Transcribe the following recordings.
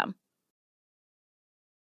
them.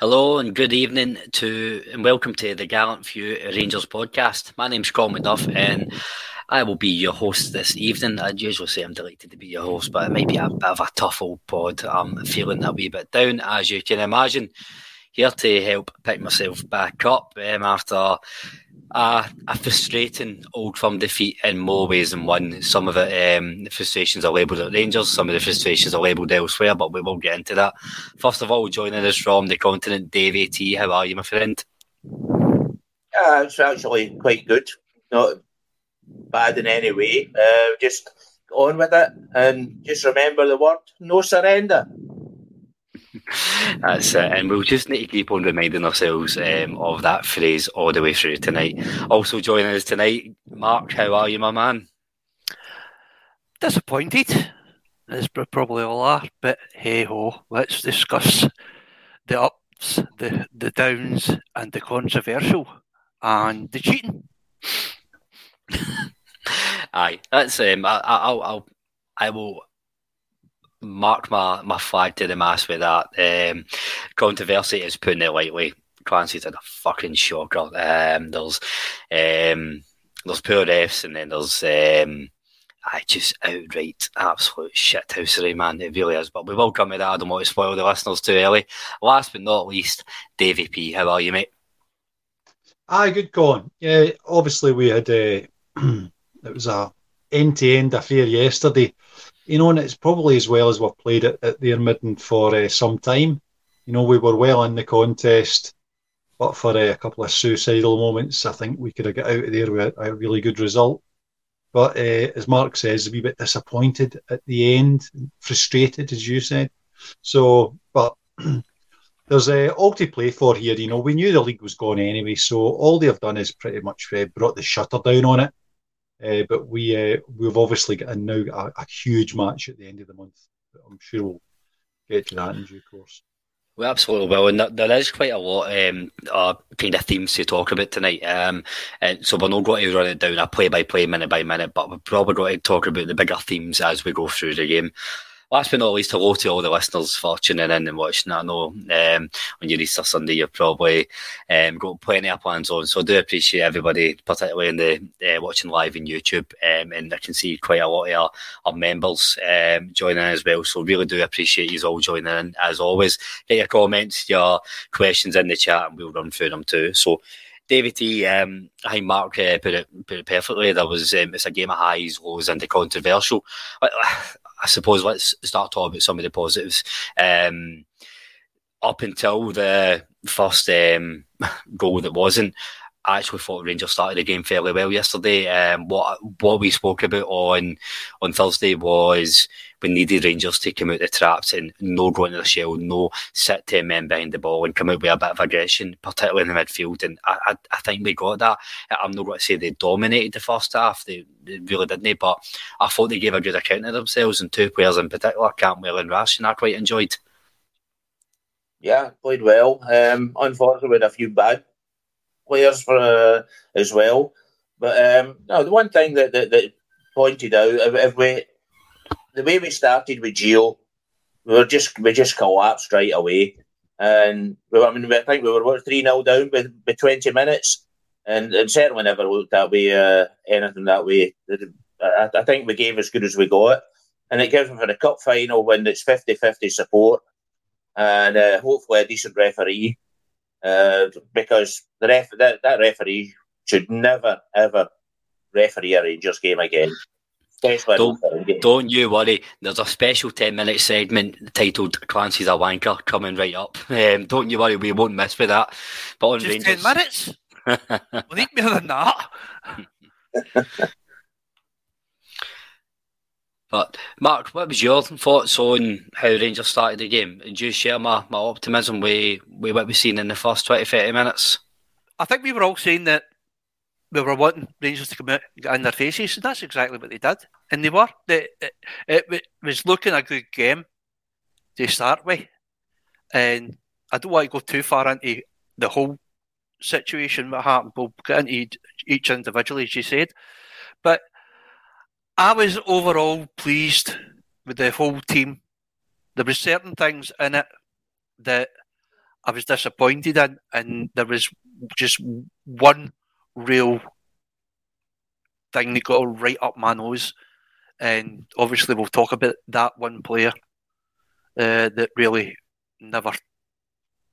Hello and good evening to and welcome to the Gallant Few Rangers podcast. My name's Colin McDuff and I will be your host this evening. I'd usually say I'm delighted to be your host, but it might be a bit of a tough old pod. I'm feeling a wee bit down, as you can imagine. Here to help pick myself back up um, after a, a, frustrating old firm defeat in more ways than one. Some of it, um, the frustrations are labelled at Rangers, some of the frustrations are labelled elsewhere, but we will get into that. First of all, joining us from the continent, Dave AT. How are you, my friend? Yeah, it's actually quite good. Not bad in any way. Uh, just on with it and just remember the word no surrender. That's it, and we'll just need to keep on reminding ourselves um, of that phrase all the way through tonight. Also joining us tonight, Mark. How are you, my man? Disappointed, as probably all are, but hey ho, let's discuss the ups, the the downs, and the controversial, and the cheating. Aye, that's um. I, I'll, I'll, I will mark my, my flag to the mast with that. Um, controversy is putting it lightly. Clancy's had a fucking shocker. Um, there's um, there's poor refs, and then there's um, I just outright absolute shithousery, man. It really is. But we will come to that. I don't want to spoil the listeners too early. Last but not least, Davy P. How are you, mate? Aye, good going. Yeah, obviously we had a. it was a end to end affair yesterday you know, and it's probably as well as we've played it at the Edmonton for uh, some time. You know, we were well in the contest, but for uh, a couple of suicidal moments, I think we could have got out of there with a really good result. But uh, as Mark says, a wee bit disappointed at the end, frustrated, as you said. So, but there's uh, all to play for here. You know, we knew the league was gone anyway, so all they've done is pretty much uh, brought the shutter down on it uh, but we uh, we've obviously got a, now a, a, huge match at the end of the month. I'm sure we'll get to that in due course. We absolutely will, and there is quite a lot um, uh, kind of themes to talk about tonight. Um, and so we're not going to run it down a play by play, minute by minute, but we're probably going to talk about the bigger themes as we go through the game last but not least, hello to all the listeners for tuning in and watching. I know um, on your Easter Sunday, you've probably um, got plenty of plans on. So I do appreciate everybody, particularly in the uh, watching live in YouTube. Um, and I can see quite a lot of our, our members um, joining in as well. So really do appreciate you all joining in as always. Get your comments, your questions in the chat, and we'll run through them too. So David T, um, I think Mark uh, put it put it perfectly. There was um, it's a game of highs, lows, and the controversial. Suppose let's start talking about some of the positives. Um, up until the first um, goal that wasn't, I actually thought Rangers started the game fairly well yesterday. Um, what what we spoke about on on Thursday was we needed Rangers to come out the traps and no go into the shell, no sit ten men behind the ball and come out with a bit of aggression, particularly in the midfield. And I, I, I think we got that. I'm not going to say they dominated the first half, they, they really didn't, but I thought they gave a good account of themselves and two players in particular, Cantwell and Rash, and I quite enjoyed. Yeah, played well. Um, unfortunately, with a few bad players for uh, as well. But um, no, the one thing that, that, that pointed out, if, we the way we started with Geo, we were just we just collapsed right away, and we, I mean I think we were three 0 down with, twenty minutes, and, and certainly never looked that way uh, anything that way. I, I, think we gave as good as we got, and it gives them for the cup final when it's 50-50 support, and uh, hopefully a decent referee. Uh, because the ref that, that referee should never ever referee a Rangers game again. Don't, don't you worry. There's a special 10 minute segment titled Clancy's a wanker coming right up. Um, don't you worry, we won't miss with that. But on Just Rangers... 10 minutes? we need more than that. But Mark, what was your thoughts on how Rangers started the game? And do you share my, my optimism with, with what we've seen in the first 20, 30 minutes? I think we were all saying that we were wanting Rangers to come out and get in their faces, and that's exactly what they did. And they were. They, it, it was looking a good game to start with. And I don't want to go too far into the whole situation, what happened. We'll get into each individually, as you said. But I was overall pleased with the whole team. There were certain things in it that I was disappointed in, and there was just one real thing that got right up my nose. And obviously, we'll talk about that one player uh, that really never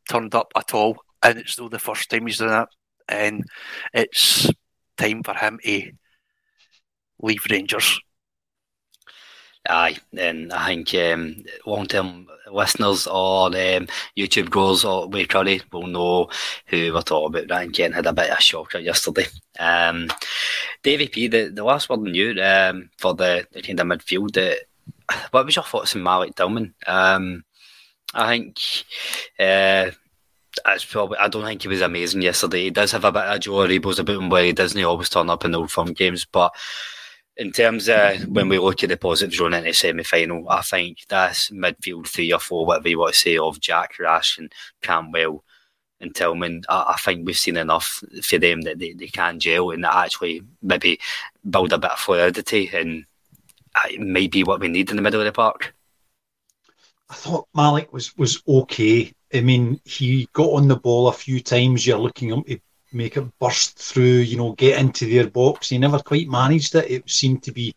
turned up at all, and it's still the first time he's done that. and it's time for him to leave Rangers. Aye, and I think um, long term listeners or um, YouTube goers or Way Curry will know who we're talking about. Ryan Kent had a bit of a shocker yesterday. Um, Davy P, the, the last word on you um, for the, the kind of midfield. Uh, what was your thoughts on Malik Tillman? Um, I think. Uh, probably. I don't think he was amazing yesterday. He does have a bit of Joe Aribo's about him where he doesn't always turn up in the old firm games, but in terms of when we look at the positives running into semi final, I think that's midfield three or four, whatever you want to say, of Jack Rash and Cantwell and Tillman. I, I think we've seen enough for them that they, they can gel and actually maybe build a bit of fluidity, and uh, it may be what we need in the middle of the park. I thought Malik was was okay. I mean, he got on the ball a few times. You're looking him to make it burst through, you know, get into their box. He never quite managed it. It seemed to be,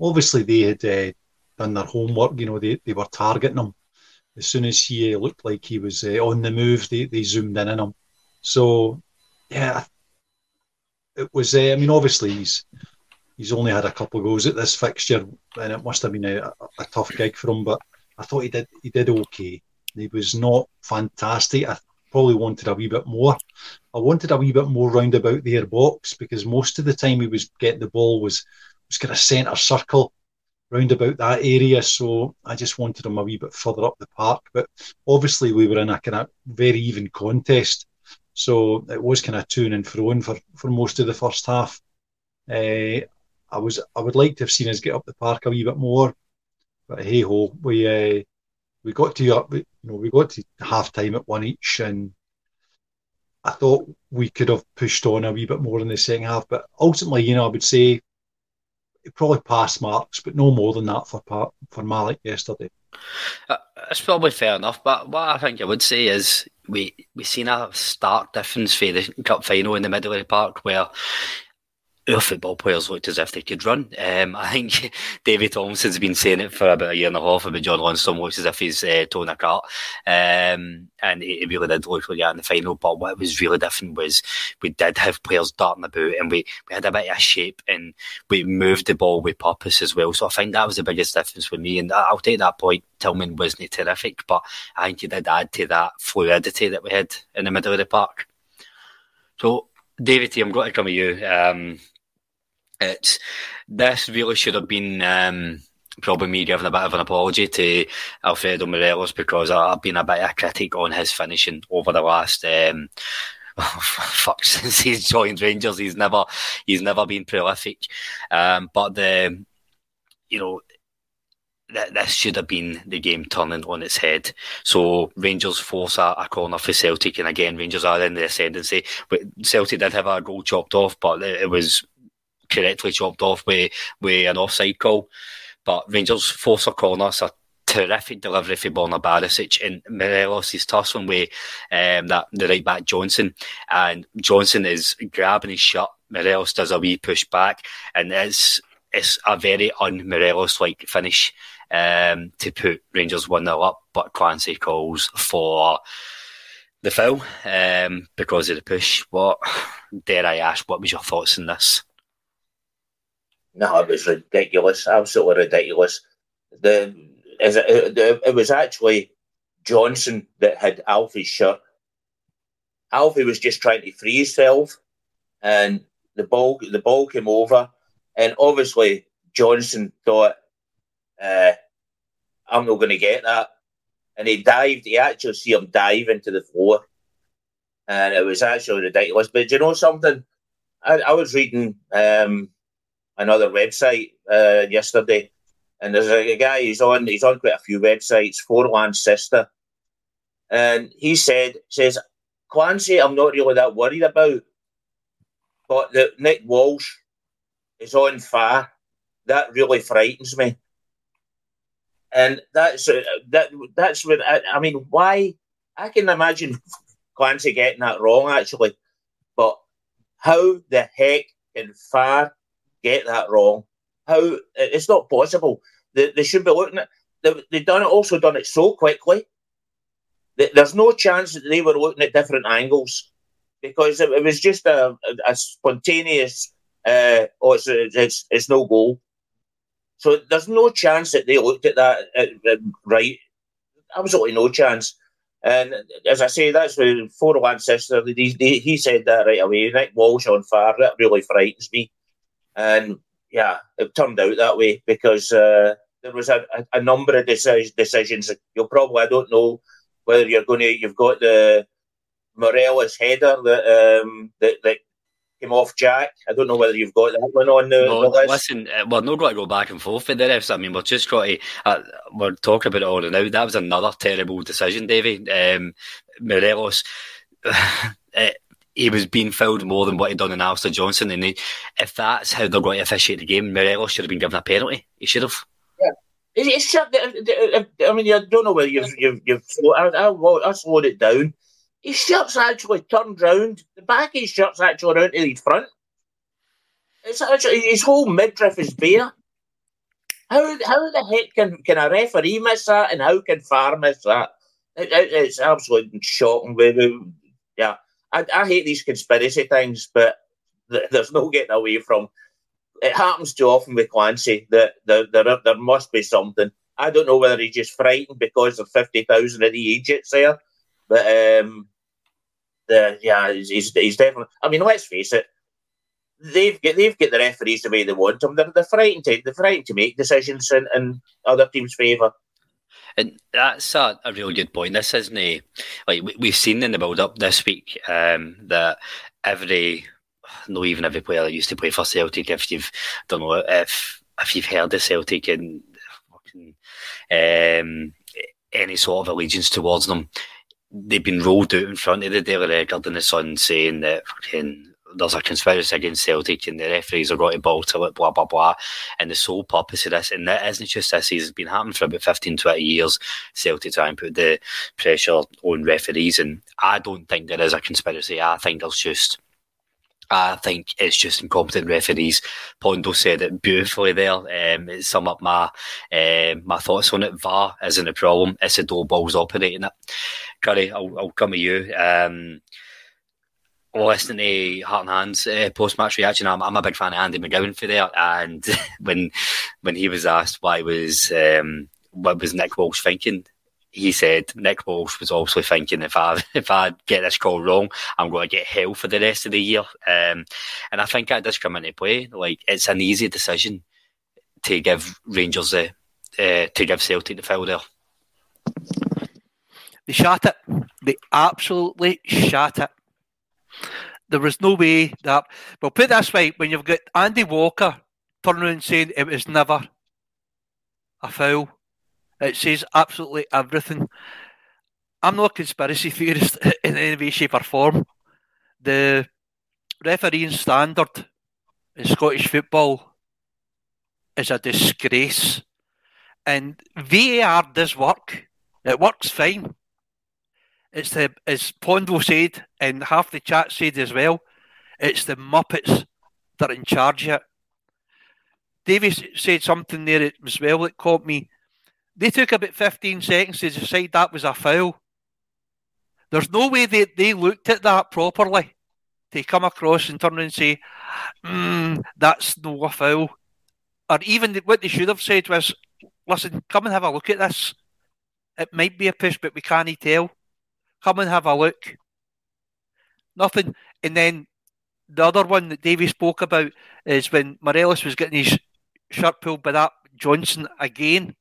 obviously, they had uh, done their homework. You know, they, they were targeting him. As soon as he uh, looked like he was uh, on the move, they, they zoomed in on him. So, yeah, it was. Uh, I mean, obviously, he's he's only had a couple of goes at this fixture, and it must have been a, a tough gig for him. But I thought he did he did okay. He was not fantastic. I probably wanted a wee bit more. I wanted a wee bit more round about their box because most of the time he was getting the ball was was kind of centre circle round about that area. So I just wanted him a wee bit further up the park. But obviously we were in a kind of very even contest. So it was kind of to and fro for, for most of the first half. Uh, I was I would like to have seen us get up the park a wee bit more, but hey ho, we uh, we got to you know we got to half time at one each, and I thought we could have pushed on a wee bit more in the second half. But ultimately, you know, I would say it probably passed marks, but no more than that for for Malik yesterday. Uh, it's probably fair enough, but what I think I would say is we we seen a stark difference for the cup final in the middle of the park where our football players looked as if they could run. Um, I think David Thompson's been saying it for about a year and a half about John Lundstram looks as if he's uh, a cart. Um, and it, really did look like that in the final. But what was really different was we did have players darting about and we, we had a bit of shape and we moved the ball with purpose as well. So I think that was the biggest difference for me. And I'll take that point. Tillman wasn't terrific, but I think he did add to that fluidity that we had in the middle of the park. So, David, I'm going to come to you. Um, it's this really should have been um, probably me giving a bit of an apology to Alfredo Morelos because I've been a bit of a critic on his finishing over the last. Um, oh, fuck, since he's joined Rangers, he's never he's never been prolific. Um, but the you know this should have been the game turning on its head. So Rangers force a, a, corner for Celtic, and again Rangers are in the ascendancy. But Celtic did have a goal chopped off, but it was correctly chopped off with, with an offside call. But Rangers force a corner, a terrific delivery for Borna Barisic and Morelos is tussling with um, that the right back Johnston and Johnston is grabbing his shirt. Morelos does a wee push back and it's it's a very un Morelos like finish um, to put Rangers 1 0 up, but Clancy calls for the foul um, because of the push. What dare I ask? What was your thoughts on this? No, it was ridiculous, absolutely ridiculous. The it, it was actually Johnston that had Alfie's shirt. Alfie was just trying to free himself, and the ball the ball came over, and obviously Johnston thought, uh, "I'm not going to get that," and he dived. He actually see him dive into the floor, and it was actually ridiculous. But you know something? I, I was reading um, another website uh, yesterday, and there's a, a, guy. He's on. He's on quite a few websites. Forlan Sister, and he said says Clancy. I'm not really that worried about, but the Nick Walsh is on VAR. That really frightens me. And that's uh, that. That's what I, I mean. Why? I can imagine Clancy getting that wrong, actually. But how the heck can VAR get that wrong. How it's not possible. They, they should be looking at. They, they've done it. Also done it so quickly. That there's no chance that they were looking at different angles because it, it was just a, a, a spontaneous. Uh, oh, it's, it's it's no goal. So there's no chance that they looked at that uh, uh, right. Absolutely no chance. And as I say, that's with Forlan sister. He, he said that right away. Nick Walsh on VAR. That really frightens me. And yeah, it turned out that way because uh, there was a, a, number of deci- decisions. You'll probably, I don't know whether you're going to, you've got the Morelos header that, um, that, that came off Jack. I don't know whether you've got that one on the, no, the list. Listen, uh, we're not going to go back and forth with the refs. I mean, we're just going to, uh, we're talking about it all now. That was another terrible decision, Davy. Um, Morelos, uh, he was being fouled more than what he'd done in Alistair Johnston. And he, if that's how they're going to officiate the game, Morelos should have been given a penalty. He should have. Yeah. It's, uh, uh, uh, I mean, I don't know whether you've, you've, you've I, I, I slowed it down. His shirt's actually turned round. The back of his shirt's actually around to his front. It's actually, his whole midriff is bare. How, how the heck can, can a referee miss that and how can VAR miss that? It, it, it's absolutely shocking. I, I hate these conspiracy things, but th- there's no getting away from. It happens too often with Clancy that there, there, there must be something. I don't know whether he's just frightened because of fifty thousand of the Egypts there, but um, the yeah, he's, he's, he's definitely. I mean, let's face it, they've got they've got the referees the way they want them. They're, they're frightened to they're frightened to make decisions in, in other teams' favour. And that's a, a really good point. This isn't a, like we, have seen in the build up this week um, that every, no, even every player that used to play for Celtic, if you've don't know if if you've heard of Celtic and um, any sort of allegiance towards them, they've been rolled out in front of the Daily Record and the Sun saying that fucking there's a conspiracy against Celtic and the referees are going to bolter it, blah, blah, blah. And the sole purpose of this, and that isn't just this, it's been happening for about 15, 20 years, Celtic try and put the pressure on referees. And I don't think there is a conspiracy. I think there's just I think it's just incompetent referees. Pondo said it beautifully there. Um, it sum up my uh, my thoughts on it. VAR isn't a problem. It's the door balls operating it. Curry, I'll, I'll come to you. Um, listening to Heart and Hands uh, post match reaction, I'm, I'm, a big fan of Andy McGowan for there. And when when he was asked why was um, what was Nick Walsh thinking, he said Nick Walsh was also thinking if I if I get this call wrong, I'm going to get hell for the rest of the year. Um, and I think that does come into play. Like it's an easy decision to give Rangers the uh, to give Celtic the foul there. They shot it. They absolutely shot it. There was no way that. Well, put it this way: when you've got Andy Walker turning around saying it was never a foul, it says absolutely everything. I'm not a conspiracy theorist in any way, shape, or form. The refereeing standard in Scottish football is a disgrace. And VAR does work. It works fine. It's the as Pondo said, and half the chat said as well, it's the Muppets that are in charge of it. Said something there as well that caught me. They took about 15 seconds to decide that was a foul. There's no way they, they looked at that properly to come across and turn and say, mm, that's no a foul. Or even what they should have said was, listen, come and have a look at this. It might be a push, but we can't tell. Come and have a look. Nothing. And then the other one that Davey spoke about is when Morelos was getting his shirt pulled by that Johnston again.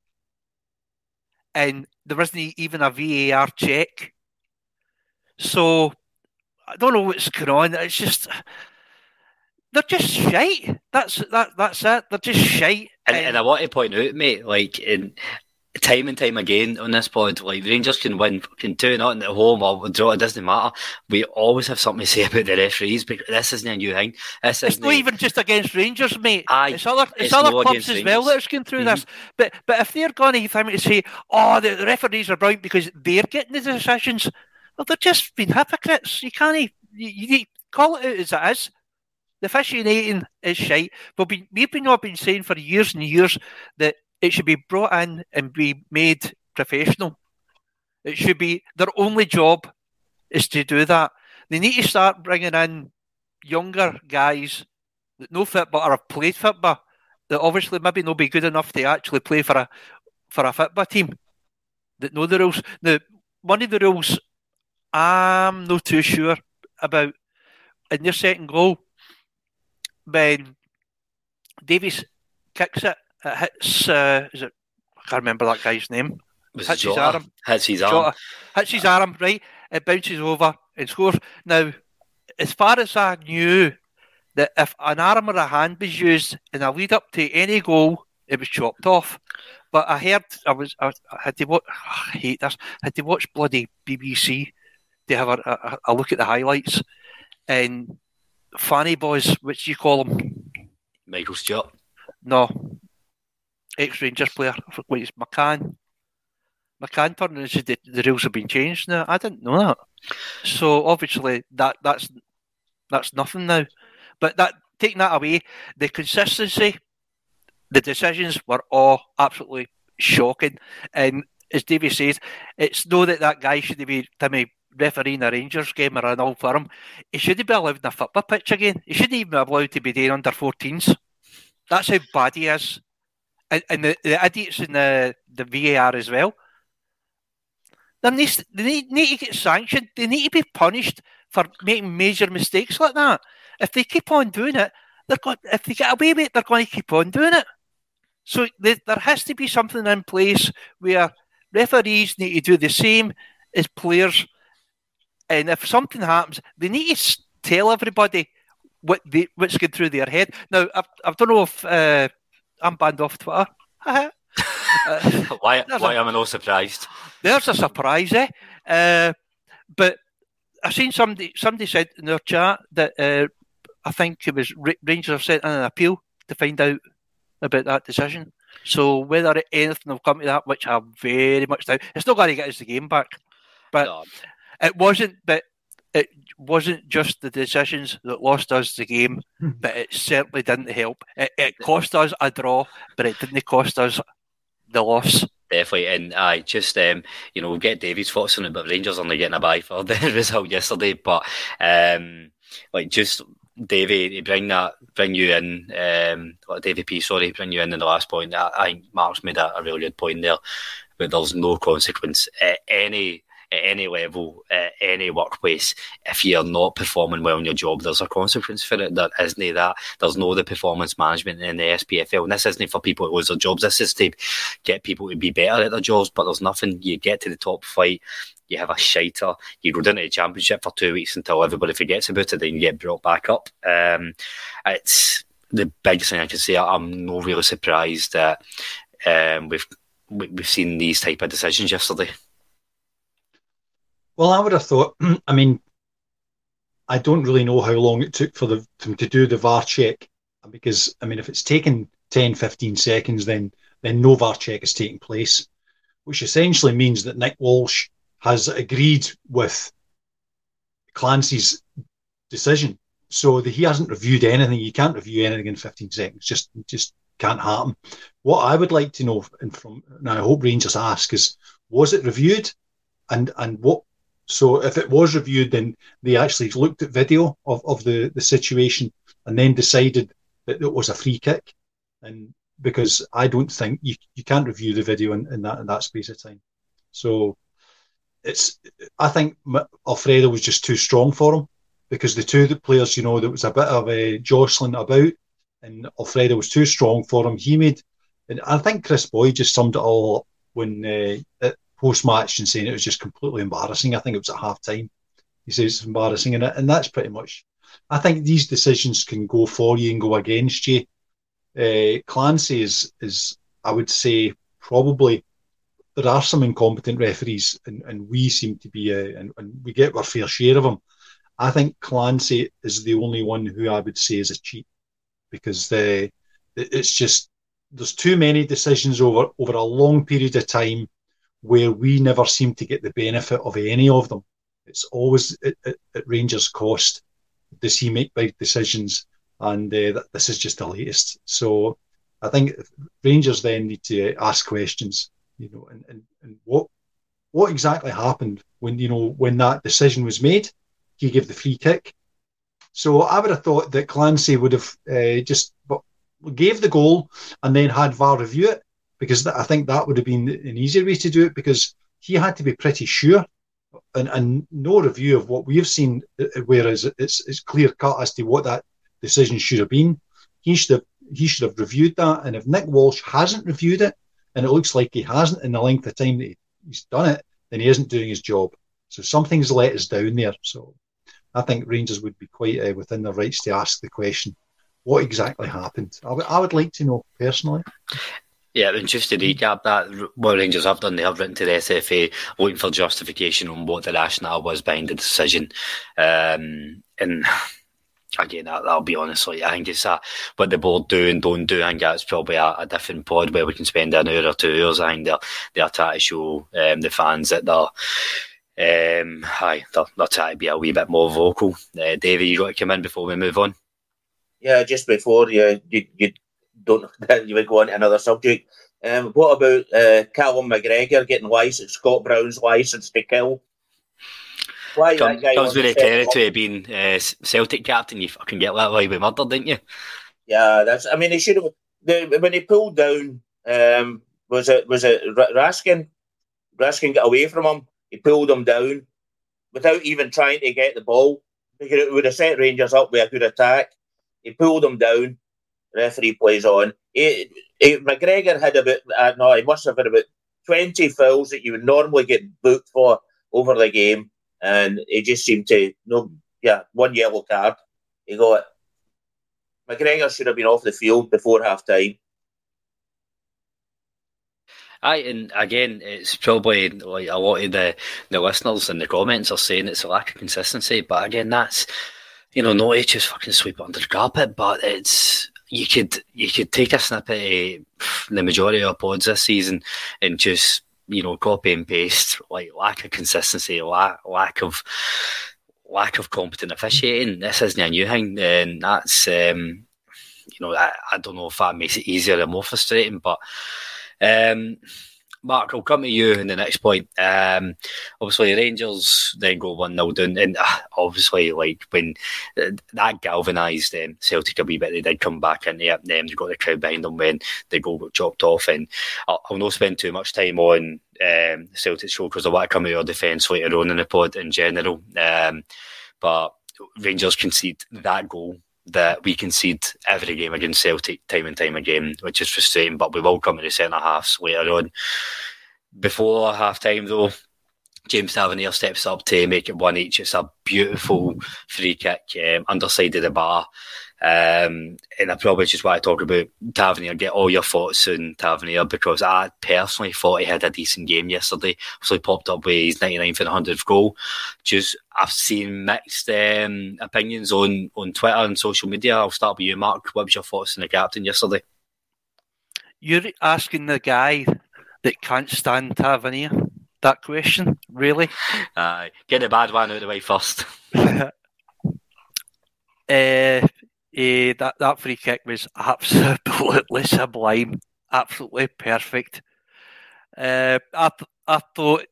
And there wasn't even a VAR check. So I don't know what's going on. It's just they're just shite. That's that. That's it. They're just shite. And, and I want to point out, mate, like in time and time again on this pod, like Rangers can win fucking two nothing at home or draw. It doesn't matter. We always have something to say about the referees because this isn't a new thing. This it's not even just against Rangers, mate. Aye, it's other it's, it's other clubs as well that are going through mm-hmm. this. But but if they're going to time to say, oh, the, the referees are brilliant because they're getting the decisions, well, they're just being hypocrites. You can't you, you call it out as it is. The officiating is shite. But we, we've been not been saying for years and years that it should be brought in and be made professional. It should be their only job is to do that. They need to start bringing in younger guys that know football or have played football that obviously maybe not be good enough to actually play for a for a football team that know the rules. Now, one of the rules I'm not too sure about in your second goal when Davies kicks it it hits. Uh, is it? I can't remember that guy's name. Was hits his arm. Hits his arm. Jota. Hits his arm. Right. It bounces over and scores. Now, as far as I knew, that if an arm or a hand was used in a lead up to any goal, it was chopped off. But I heard I was I, had to watch. I hate this. I had to watch bloody BBC to have a, a, a look at the highlights and Fanny boys, which you call them? Michael Stewart. No, ex Rangers player. Wait, it's McCann. McCann turned and said the, rules have been changed now. I didn't know that. So obviously that that's that's nothing now. But that taking that away, the consistency, the decisions were all absolutely shocking. And as Davey says, it's no that that guy should have be Timmy refereeing a Rangers game or an old firm. He shouldn't be allowed in a football pitch again. He shouldn't even be allowed to be doing under 14s. That's how bad he is and, and the, the idiots in the, the VAR as well. They need, they need, need to get sanctioned. They need to be punished for making major mistakes like that. If they keep on doing it, they're going. If they get away with it, they're going to keep on doing it. So they, there has to be something in place where referees need to do the same as players, and if something happens, they need to tell everybody what they, what's going through their head. Now, I, I don't know if uh, I'm banned off Twitter. uh, why why a, am I not surprised? There's a surprise, eh? Uh, but I seen somebody somebody said in their chat that uh, I think it was Rangers have sent in an appeal to find out about that decision. So whether anything will come to that, which I very much doubt, it's not going to get us the game back. But no. it wasn't. But it wasn't just the decisions that lost us the game, but it certainly didn't help. It, it cost us a draw, but it didn't cost us the loss. Definitely, and I just um, you know we'll get David's thoughts on it, but Rangers only getting a bye for the result yesterday. But um, like just Davy, bring that, bring you in, um, Davy P, sorry, bring you in in the last point. I, I think Mark's made a, a really good point there, but there's no consequence at any at any level, at any workplace, if you're not performing well in your job, there's a consequence for it. There isn't that. There's no the performance management in the SPFL. And this isn't for people who lose their jobs. This is to get people to be better at their jobs. But there's nothing. You get to the top flight, you have a shiter, you go down to the championship for two weeks until everybody forgets about it, then you get brought back up. Um, it's the biggest thing I can say. I'm not really surprised that um, we've we've seen these type of decisions yesterday. Well, I would have thought. I mean, I don't really know how long it took for the them to do the VAR check because I mean, if it's taken 10, 15 seconds, then then no VAR check is taking place, which essentially means that Nick Walsh has agreed with Clancy's decision. So he hasn't reviewed anything. You can't review anything in 15 seconds. Just just can't happen. What I would like to know, and from and I hope Rangers ask, is was it reviewed, and and what so if it was reviewed, then they actually looked at video of, of the, the situation and then decided that it was a free kick. And because I don't think you, you can't review the video in, in that in that space of time. So it's I think Alfredo was just too strong for him because the two the players, you know, there was a bit of a jostling about, and Alfredo was too strong for him. He made, and I think Kris Boyd just summed it all up when uh, post match and saying it was just completely embarrassing. I think it was at half time. He says it's embarrassing, and, and that's pretty much. I think these decisions can go for you and go against you. Uh, Clancy is, is, I would say, probably there are some incompetent referees, and, and we seem to be, uh, and, and we get our fair share of them. I think Clancy is the only one who I would say is a cheat because the it's just there's too many decisions over over a long period of time where we never seem to get the benefit of any of them. It's always at, at, at Rangers' cost. Does he make big decisions? And uh, this is just the latest. So I think Rangers then need to ask questions, you know, and, and, and what what exactly happened when you know when that decision was made? He gave the free kick. So I would have thought that Clancy would have uh, just gave the goal and then had VAR review it because I think that would have been an easier way to do it because he had to be pretty sure and, and no review of what we've seen, uh, whereas it's, it's clear cut as to what that decision should have been. He should have he should have reviewed that, and if Nick Walsh hasn't reviewed it, and it looks like he hasn't in the length of time that he's done it, then he isn't doing his job. So something's let us down there. So I think Rangers would be quite uh, within their rights to ask the question, what exactly happened? I, w- I would like to know personally. Yeah, and just to recap that, what Rangers have done, they have written to the SFA looking for justification on what the rationale was behind the decision. Um, and again, I, will be honest, like, I think it's a, what the board do and don't do. I think that's probably a, a, different pod where we can spend an hour or two hours. I think they're, they're trying to show um, the fans that they're, um, hi, they're, they're trying to be a wee bit more vocal. Uh, David, you got to come in before we move on. Yeah, just before you, you, you don't you would go on to another subject. Um, what about uh, Callum McGregor getting license, Scott Brown's license to kill? Why Come, comes with the territory of being uh, Celtic captain. You fucking get that way with murder, didn't you? Yeah, that's. I mean, he should have. The, when he pulled down, um, was it was it Raskin? Raskin got away from him. He pulled him down without even trying to get the ball. Because it would have set Rangers up with a good attack. He pulled him down referee plays on. It, he, McGregor had about, uh, no, he must have had about 20 fouls that you would normally get booked for over the game. And he just seemed to, no, yeah, one yellow card. He got, McGregor should have been off the field before half time. Aye, and again, it's probably like a lot of the, the listeners and the comments are saying it's a lack of consistency. But again, that's you know, not just fucking sweep it under the carpet, but it's you could you could take a snippet of the majority of pods this season and just you know copy and paste like lack of consistency, lack lack of lack of competent officiating. This isn't a new thing, and that's um, you know I, I, don't know if that makes it easier or more frustrating, but. Um, Mark, I'll come to you in the next point. Um, obviously, Rangers then go 1 0 down. And uh, obviously, like when uh, that galvanised um, Celtic a wee bit, they did come back in there. Um, they got the crowd behind them when the goal got chopped off. And I'll, I'll not spend too much time on um, Celtic show because I want to come to your defence later on in the pod in general. Um, but Rangers concede that goal that we concede every game against Celtic time and time again, which is frustrating. But we will come to the centre halves later on. Before half time, though, James Tavernier steps up to make it one each. It's a beautiful free kick, um, underside of the bar. Um, and I probably just want to talk about Tavernier, get all your thoughts on Tavernier because I personally thought he had a decent game yesterday. So he popped up with his 99th and 100th goal. Just I've seen mixed um, opinions on, on Twitter and social media. I'll start with you, Mark. What was your thoughts on the captain yesterday? You're asking the guy that can't stand Tavernier that question, really? Uh, get the bad one out of the way first. uh, uh, that that free kick was absolutely sublime, absolutely perfect. Uh, I I thought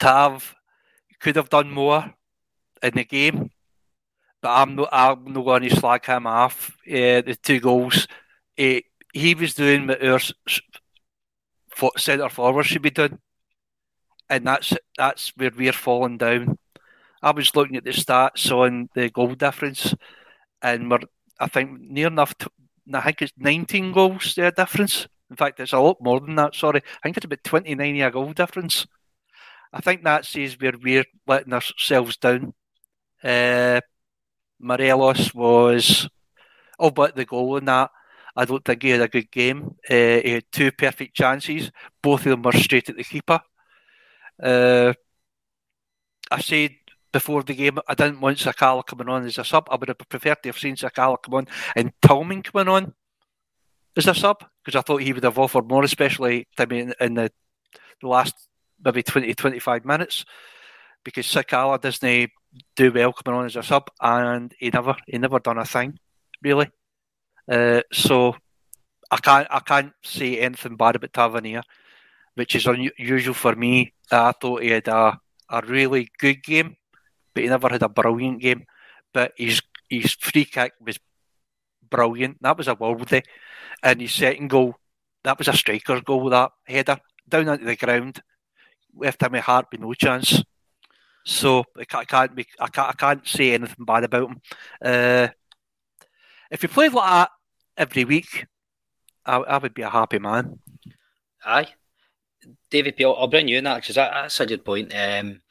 Tav could have done more in the game, but I'm not I'm not going to slag him off. Uh, the two goals, uh, he was doing what our centre forward should be doing, and that's that's where we're falling down. I was looking at the stats on the goal difference, and we're I think near enough. To, I think it's 19 goals there difference. In fact, it's a lot more than that. Sorry, I think it's about 29 a goal difference. I think that says where we're letting ourselves down. Uh, Morelos was, oh, but the goal in that, I don't think he had a good game. Uh, he had two perfect chances. Both of them were straight at the keeper. Uh, I said before the game, I didn't want Sakala coming on as a sub. I would have preferred to have seen Sakala come on and Tillman coming on as a sub because I thought he would have offered more, especially I mean, in the, the last maybe 20 25 minutes because Sakala doesn't do well coming on as a sub and he never he never done a thing really. Uh, so I can't I can't say anything bad about Tavernier, which is unusual for me. I thought he had a, a really good game but he never had a brilliant game. But his his free kick was brilliant. That was a worldie. And his second goal, that was a striker's goal, that header, down into the ground. Left him with Hart with no chance. So I can't, be, I can't, I can't say anything bad about him. Uh, if he played like that every week, I, I would be a happy man. Aye. David Peel, I'll bring you in that because that, that's a good point. Um,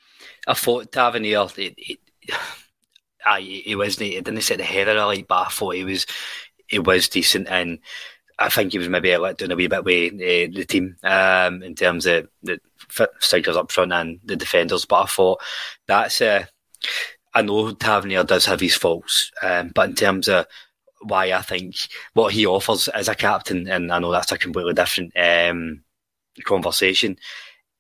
I thought Tavernier, it, it, he wasn't, he didn't set the header like, but I thought he was, he was decent, and I think he was maybe let down a wee bit with uh, the team um, in terms of the strikers up front and the defenders. But I thought that's, uh, I know Tavernier does have his faults, um, but in terms of why I think what he offers as a captain, and I know that's a completely different um, conversation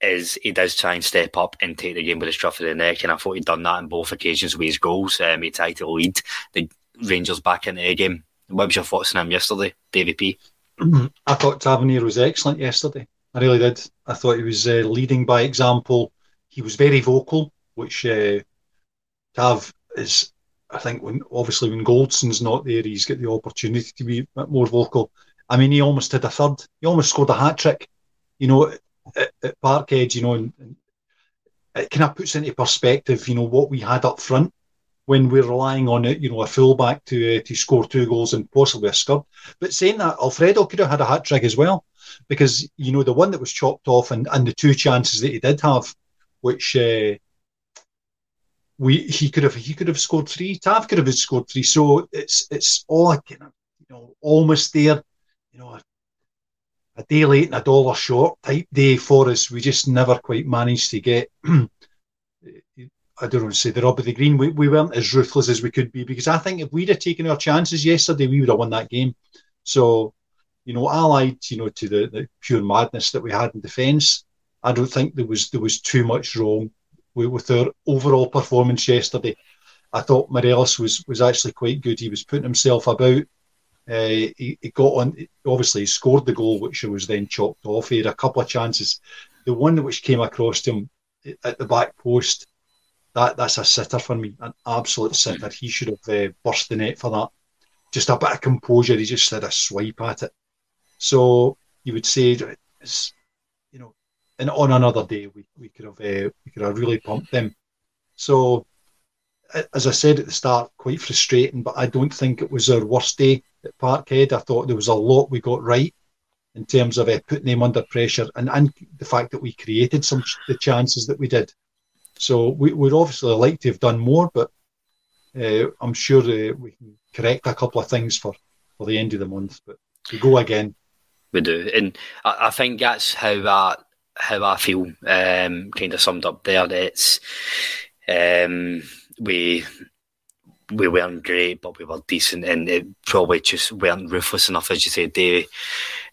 is he does try and step up and take the game with the scruff of the neck, and I thought he'd done that on both occasions with his goals. Um, he tried to lead the Rangers back into the game. What was your thoughts on him yesterday, Davy P? I thought Tavernier was excellent yesterday. I really did. I thought he was uh, leading by example. He was very vocal, which uh, Tav is. I think when obviously when Goldson's not there, he's got the opportunity to be more vocal. I mean, he almost had a third. He almost scored a hat trick. You know, at, at Parkhead, you know, and, and it kind of puts into perspective, you know, what we had up front when we're relying on it, you know, a fullback to uh, to score two goals and possibly a scud. But saying that, Alfredo could have had a hat trick as well, because you know the one that was chopped off and, and the two chances that he did have, which uh, we he could have he could have scored three. Tav could have scored three. So it's it's all you know almost there. You know, a day late and a dollar short type day for us. We just never quite managed to get. I don't want to say the rub of the green. We, we weren't as ruthless as we could be because I think if we'd have taken our chances yesterday, we would have won that game. So, you know, allied, you know, to the, the pure madness that we had in defence, I don't think there was there was too much wrong with, with our overall performance yesterday. I thought Morelos was was actually quite good. He was putting himself about. Uh, he, he, got on. Obviously, he scored the goal, which was then chopped off. He had a couple of chances. The one which came across to him at the back post, that that's a sitter for me, an absolute sitter. He should have uh, burst the net for that. Just a bit of composure. He just had a swipe at it. So you would say, you know, and on another day we, we could have uh, we could have really pumped them. So as I said at the start, quite frustrating, but I don't think it was our worst day at Parkhead. I thought there was a lot we got right in terms of uh, putting them under pressure and, and the fact that we created some the chances that we did. So we would obviously like to have done more, but uh, I'm sure uh, we can correct a couple of things for, for the end of the month. But we go again. We do, and I, I think that's how I how I feel. Um, kind of summed up there. It's um, we we weren't great, but we were decent, and it probably just weren't ruthless enough, as you say, Davey.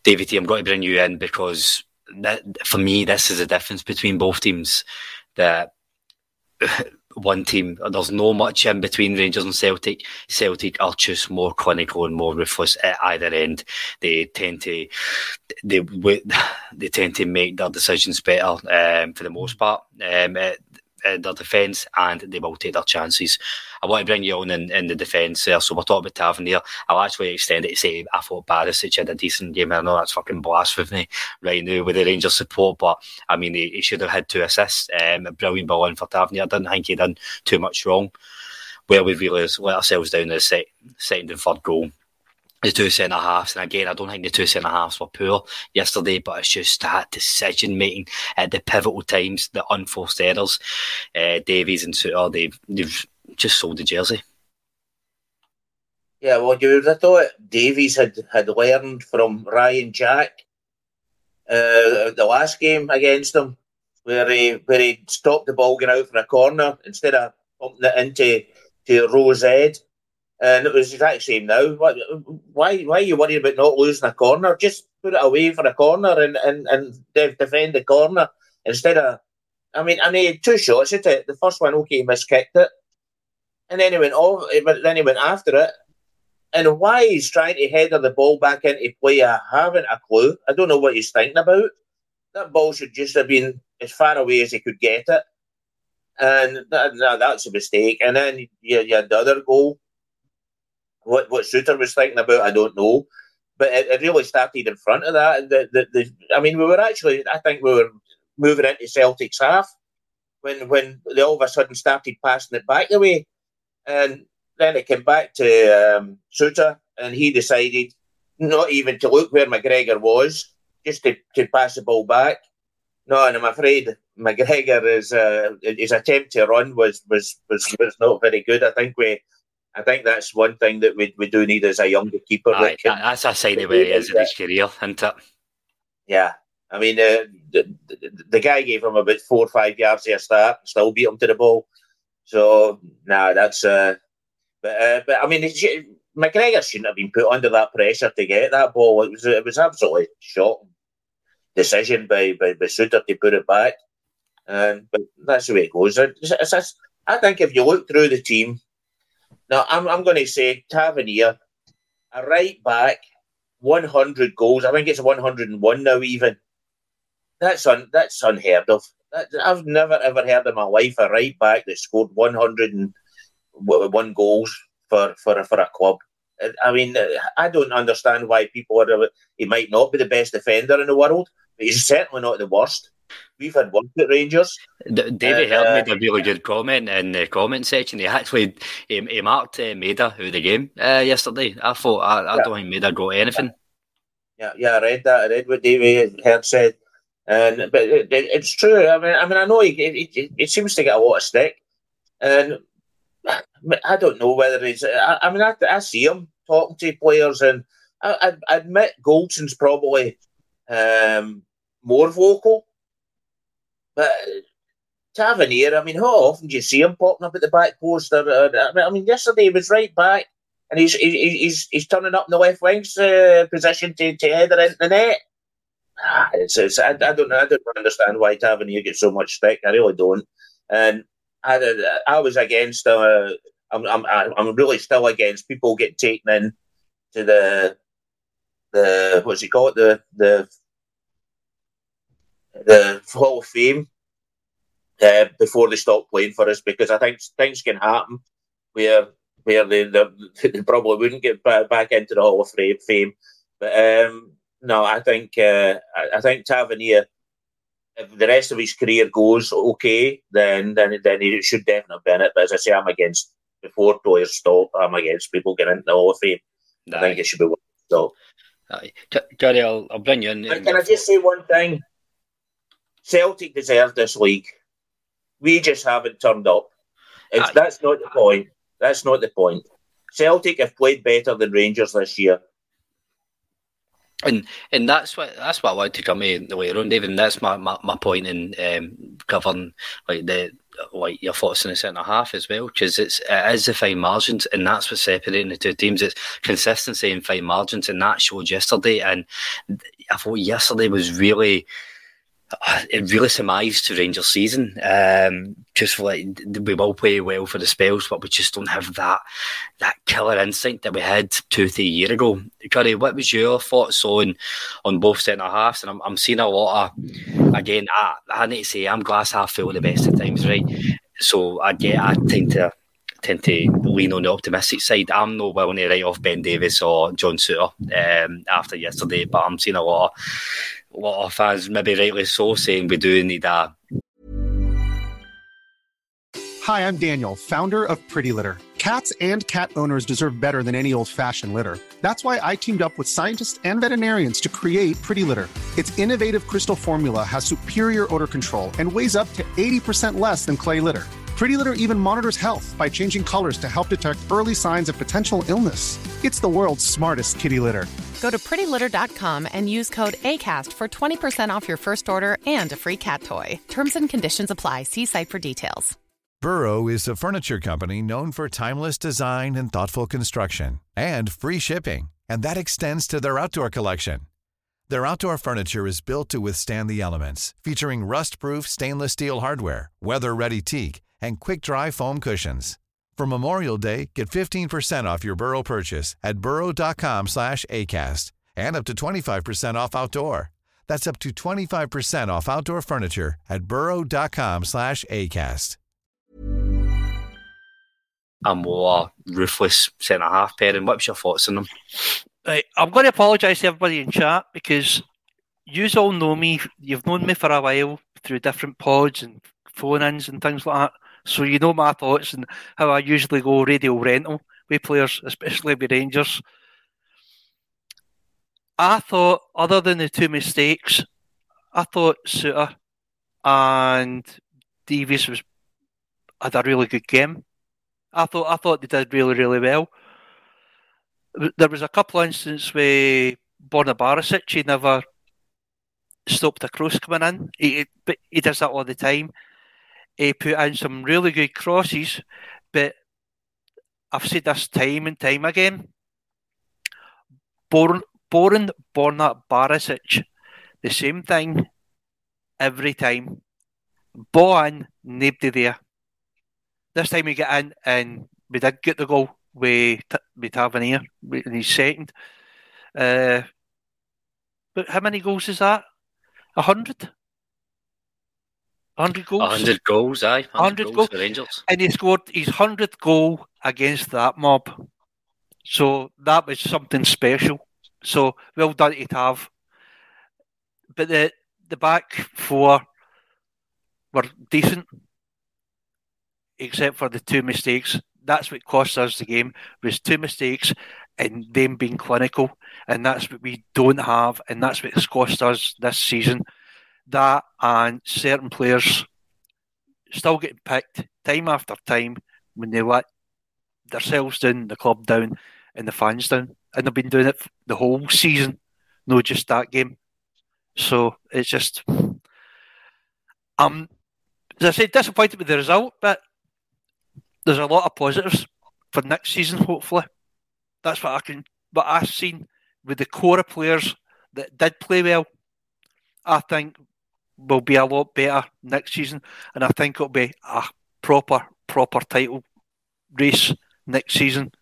David T, I'm going to bring you in because that, for me, this is the difference between both teams. That one team, there's no much in between Rangers and Celtic. Celtic are just more clinical and more ruthless at either end. They tend to they they tend to make their decisions better um, for the most part. Um, uh, their defence and they will take their chances. I want to bring you on in, in the defence there. So we're talking about Tavernier. I'll actually extend it to say I thought Barisic had a decent game. I know that's fucking blasphemy right now with the Rangers support, but I mean, he, he should have had two assists. Um, a brilliant ball in for Tavernier. I didn't think he done too much wrong. Where we really let ourselves down in the second and third goal the two centre halves. And again, I don't think the two centre halves were poor yesterday, but it's just that decision making at the pivotal times, the unforced errors. Uh, Davies and Souttar, they've, they've just sold the jersey. Yeah, well, you would have thought Davies had, had learned from Ryan Jack uh, the last game against them, where he where he stopped the ball going out for a corner instead of pumping it into to Rose Ed. Uh, and it was exactly the same now. Why, why, why are you worried about not losing a corner? Just put it away for a corner and, and, and defend the corner instead of. I mean, I mean, two shots at it. The first one, okay, he miskicked it, and then he went off. Eh, then he went after it. And why he's trying to header the ball back into play, I haven't a clue. I don't know what he's thinking about. That ball should just have been as far away as he could get it. And that, no, that's a mistake. And then you, you had the other goal what what Souttar was thinking about, I don't know. But it, it really started in front of that. The, the, the, I mean, we were actually, I think we were moving into Celtic's half when when they all of a sudden started passing it back the way. And then it came back to um, Souttar, and he decided not even to look where McGregor was, just to, to pass the ball back. No, and I'm afraid McGregor is uh, his attempt to run was, was was was not very good. I think we I think that's one thing that we, we do need as a younger keeper. Aye, that can, that's a sign of where he is in his career, isn't it? Yeah. I mean, uh, the, the, the, guy gave him about four or five yards a start and still beat him to the ball. So, nah, that's. Uh, but, uh, but I mean, McGregor shouldn't have been put under that pressure to get that ball. It was it was absolutely shocking decision by by, by Souttar to put it back. And but that's the way it goes. It's, it's, I think if you look through the team, now, I'm, I'm going to say Tavernier, a right back, 100 goals. I think it's 101 now, even. That's un, that's unheard of. That, I've never ever heard in my life a right back that scored 101 goals for, for, for a club. Uh, I mean, uh, I don't understand why people are. He might not be the best defender in the world, but he's certainly not the worst. We've had one at Rangers. David uh, Held made a really good comment in the comment section. He actually he, he marked uh, Maeda who the game uh, yesterday. I thought I, I yeah. don't think Maeda got anything. Yeah, yeah, I read that. I read what David Held said, and but it, it, it's true. I mean, I mean, I know he, he, he seems to get a lot of stick, and I don't know whether he's. I, I mean, I, I see him talking to players, and I, I admit Goldson's probably um, more vocal but Tavernier, I mean, how often do you see him popping up at the back post? Or, or, I mean, yesterday he was right back, and he's he's he's turning up in the left wing's uh, position to to header into the net. Ah, it's, it's, I, I don't know. I don't understand why Tavernier gets so much stick. I really don't. And I I was against uh, I'm I'm I'm really still against people getting taken in to the the what's he call it the the the Hall of Fame uh, before they stop playing for us because I think things can happen where where they, they, they probably wouldn't get back into the Hall of Fame. But um, no, I think uh, I think Tavernier, if the rest of his career goes okay, then then then he should definitely be in it. But as I say, I'm against before players stop. I'm against people getting into the Hall of Fame. I think it should be so. Gary, I'll, I'll bring you in. Can I just say one thing? Celtic deserve this league. We just haven't turned up. It's, that's not the point. That's not the point. Celtic have played better than Rangers this year. And and that's what that's what I wanted to come in the way around, David. And that's my, my, my point in um, covering like the like your thoughts in the centre half as well, because it's it is the fine margins, and that's what's separating the two teams. It's consistency and fine margins, and that showed yesterday. And I thought yesterday was really it really surmised to Rangers season. Um, just like we will play well for the spells, but we just don't have that that killer instinct that we had two, three years ago. Curry, what was your thoughts on on both centre halves? And I'm, I'm seeing a lot of again. I, I need to say I'm glass half full the best of times, right? So I get I tend to tend to lean on the optimistic side. I'm not willing to write off Ben Davies or John Souttar um, after yesterday, but I'm seeing a lot of a lot of fans, maybe rightly so, saying we do need a. Hi, I'm Daniel, founder of Pretty Litter. Cats and cat owners deserve better than any old fashioned litter. That's why I teamed up with scientists and veterinarians to create Pretty Litter. Its innovative crystal formula has superior odor control and weighs up to 80% less than clay litter. Pretty Litter even monitors health by changing colors to help detect early signs of potential illness. It's the world's smartest kitty litter. Go to prettylitter.com and use code ACAST for 20% off your first order and a free cat toy. Terms and conditions apply. See site for details. Burrow is a furniture company known for timeless design and thoughtful construction and free shipping, and that extends to their outdoor collection. Their outdoor furniture is built to withstand the elements, featuring rust proof stainless steel hardware, weather ready teak and quick-dry foam cushions. For Memorial Day, get 15% off your Burrow purchase at burrow.com slash ACAST and up to 25% off outdoor. That's up to 25% off outdoor furniture at burrow.com slash ACAST. A more ruthless centre-half pairing. What's your thoughts on them? Right, I'm going to apologise to everybody in chat because you all know me. You've known me for a while through different pods and phone-ins and things like that. So you know my thoughts and how I usually go radio rental with players, especially with Rangers. I thought, other than the two mistakes, I thought Souttar and Davies was had a really good game. I thought I thought they did really really well. There was a couple of instances where Borna Barisic he never stopped a cross coming in. He, but he does that all the time he put in some really good crosses, but I've said this time and time again. Born, Boran Borna Barisic, the same thing every time. In, nobody there. This time we get in and we did get the goal with, with Tavernier in his second. Uh, but how many goals is that? A hundred? 100 goals. 100 goals, aye. 100, 100 goals, goals for Rangers. And he scored his 100th goal against that mob. So that was something special. So well done to have. But the the back four were decent, except for the two mistakes. That's what cost us the game. Was two mistakes and them being clinical, and that's what we don't have, and that's what's cost us this season that and certain players still getting picked time after time when they let themselves down, the club down, and the fans down. And they've been doing it the whole season, not just that game. So it's just, um, as I said, disappointed with the result, but there's a lot of positives for next season. Hopefully, that's what I can. What I've seen with the core of players that did play well, I think will be a lot better next season, and I think it'll be a proper, proper title race next season.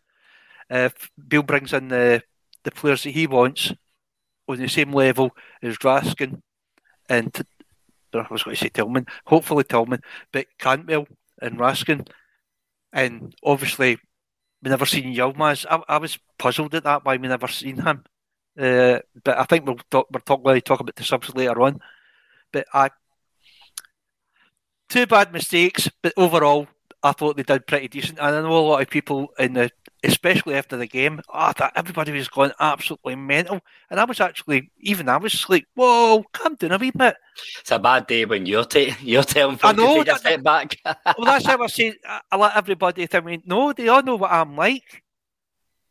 If Bill brings in the, the players that he wants on the same level as Raskin and I was going to say Tillman, hopefully Tillman, but Cantwell and Raskin, and obviously we never seen Yilmaz. I, I was puzzled at that why we never seen him. Uh, but I think we'll talk, we're talk, to talk about the subs later on. But I, two bad mistakes, but overall, I thought they did pretty decent. And I know a lot of people in the, especially after the game, oh, I thought everybody was going absolutely mental. And I was actually, even I was like, whoa, calm down a wee bit. It's a bad day when you're, ta- you're telling people I know, to take a step back. well, that's how I say, I, I let everybody think, me, no, they all know what I'm like.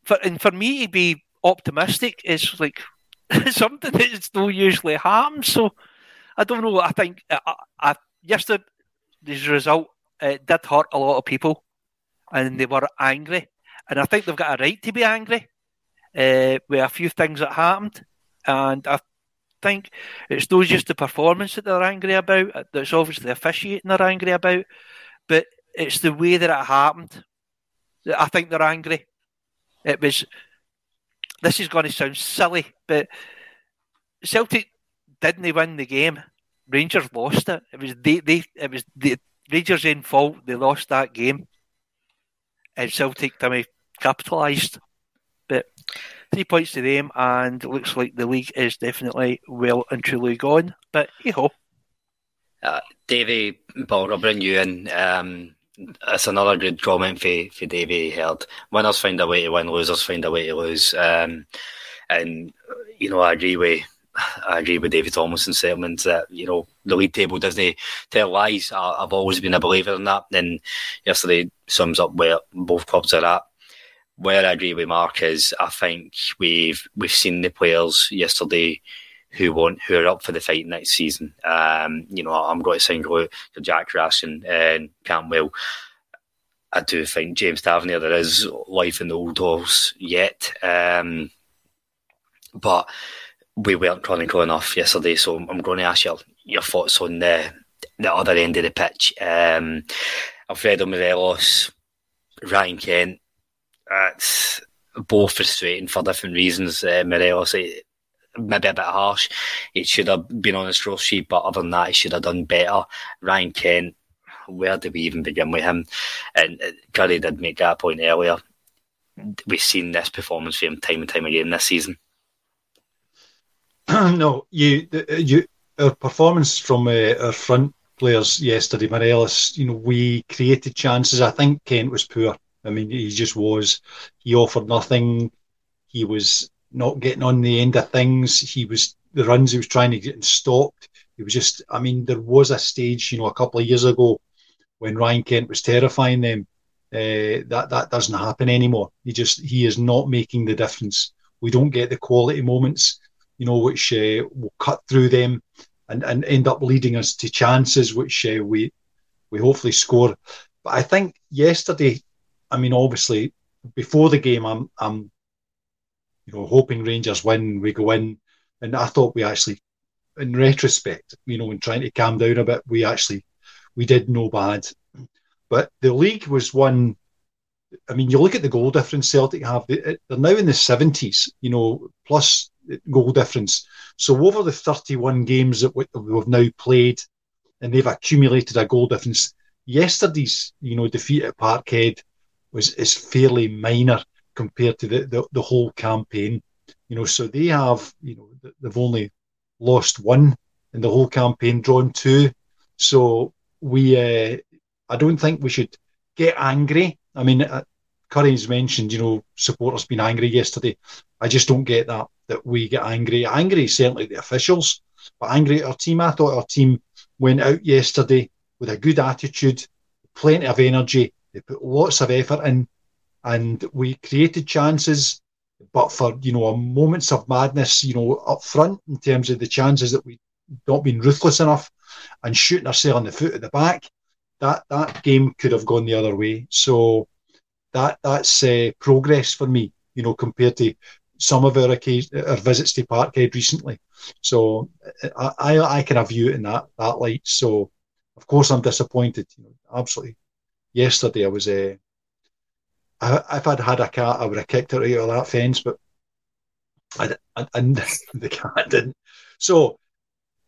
For, and for me to be optimistic is like something that's not usually happens. So I don't know. I think I, uh, I, yesterday's result it did hurt a lot of people, and they were angry. And I think they've got a right to be angry uh, with a few things that happened. And I think it's not just the performance that they're angry about. That's obviously the officiating they're angry about, but it's the way that it happened. I think they're angry. It was. This is going to sound silly, but Celtic didn't they win the game. Rangers lost it. It was they, they it was the Rangers' in fault. They lost that game, and Celtic to capitalised. But three points to them, and looks like the league is definitely well and truly gone. But hey ho. Uh, Davy, Paul, rubbing you in. Um, it's another good comment for, for Davy Heard. Winners find a way to win, losers find a way to lose. Um, and, you know, I agree with I agree with David Thomason's sentiments that you know the league table doesn't tell lies. I, have always been a believer in that, and yesterday sums up where both clubs are at. Where I agree with Mark is I think we've we've seen the players yesterday who want who are up for the fight next season. Um, you know, I'm going to single out Jack Raskin and Cantwell. I do think James Tavernier there is life in the old horse yet, um, but we weren't chronicle enough yesterday, so I'm going to ask your your thoughts on the the other end of the pitch. Um, Alfredo Morelos, Ryan Kent. That's both frustrating for different reasons. Uh, Morelos, it, maybe a bit harsh. It should have been on his draw sheet, but other than that, he should have done better. Ryan Kent, where do we even begin with him? And uh, Curry did make that point earlier. We've seen this performance from him time and time again this season. no, you, you, our performance from uh, our front players yesterday, Morelos, you know, we created chances. I think Kent was poor. I mean, he just was. He offered nothing. He was not getting on the end of things. He was the runs he was trying to get stopped. He was just. I mean, there was a stage, you know, a couple of years ago when Ryan Kent was terrifying them. Uh, that that doesn't happen anymore. He just he is not making the difference. We don't get the quality moments you know, which uh, will cut through them and, and end up leading us to chances, which uh, we we hopefully score. But I think yesterday, I mean, obviously before the game, I'm I'm you know hoping Rangers win. We go in, and I thought we actually, in retrospect, you know, in trying to calm down a bit, we actually we did no bad. But the league was one. I mean, you look at the goal difference Celtic have; they're now in the seventies. You know, plus goal difference. So over the 31 games that we've now played, and they've accumulated a goal difference. Yesterday's, you know, defeat at Parkhead was is fairly minor compared to the, the, the whole campaign. You know, so they have, you know, they've only lost one in the whole campaign, drawn two. So we, uh, I don't think we should get angry. I mean, uh, Curry's mentioned, you know, supporters being angry yesterday. I just don't get that that we get angry. Angry certainly the officials, but angry at our team. I thought our team went out yesterday with a good attitude, plenty of energy. They put lots of effort in, and we created chances. But for you know moments of madness, you know up front in terms of the chances that we not been ruthless enough and shooting ourselves in the foot at the back, that that game could have gone the other way. So that that's uh, progress for me, you know, compared to some of our our visits to Parkhead recently. So I, I, I kind of view it in that that light. So of course I'm disappointed. You know, absolutely. Yesterday I was uh, if I'd had a cat, I would have kicked it out of that fence, but I, I, I the cat didn't. So,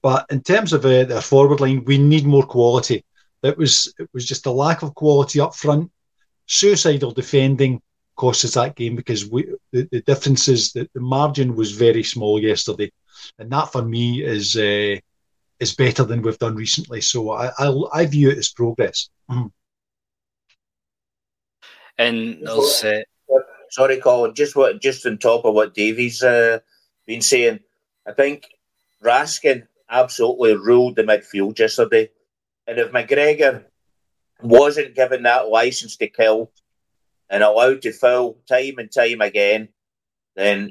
but in terms of uh, the forward line, we need more quality. It was it was just a lack of quality up front. Suicidal defending cost us that game because we the, the difference is that the margin was very small yesterday, and that for me is uh, is better than we've done recently. So I I, I view it as progress. Mm. And there's uh, sorry, Colin. Just what just on top of what Davey's uh, been saying, I think Raskin absolutely ruled the midfield yesterday. And if McGregor wasn't given that license to kill and allowed to foul time and time again, then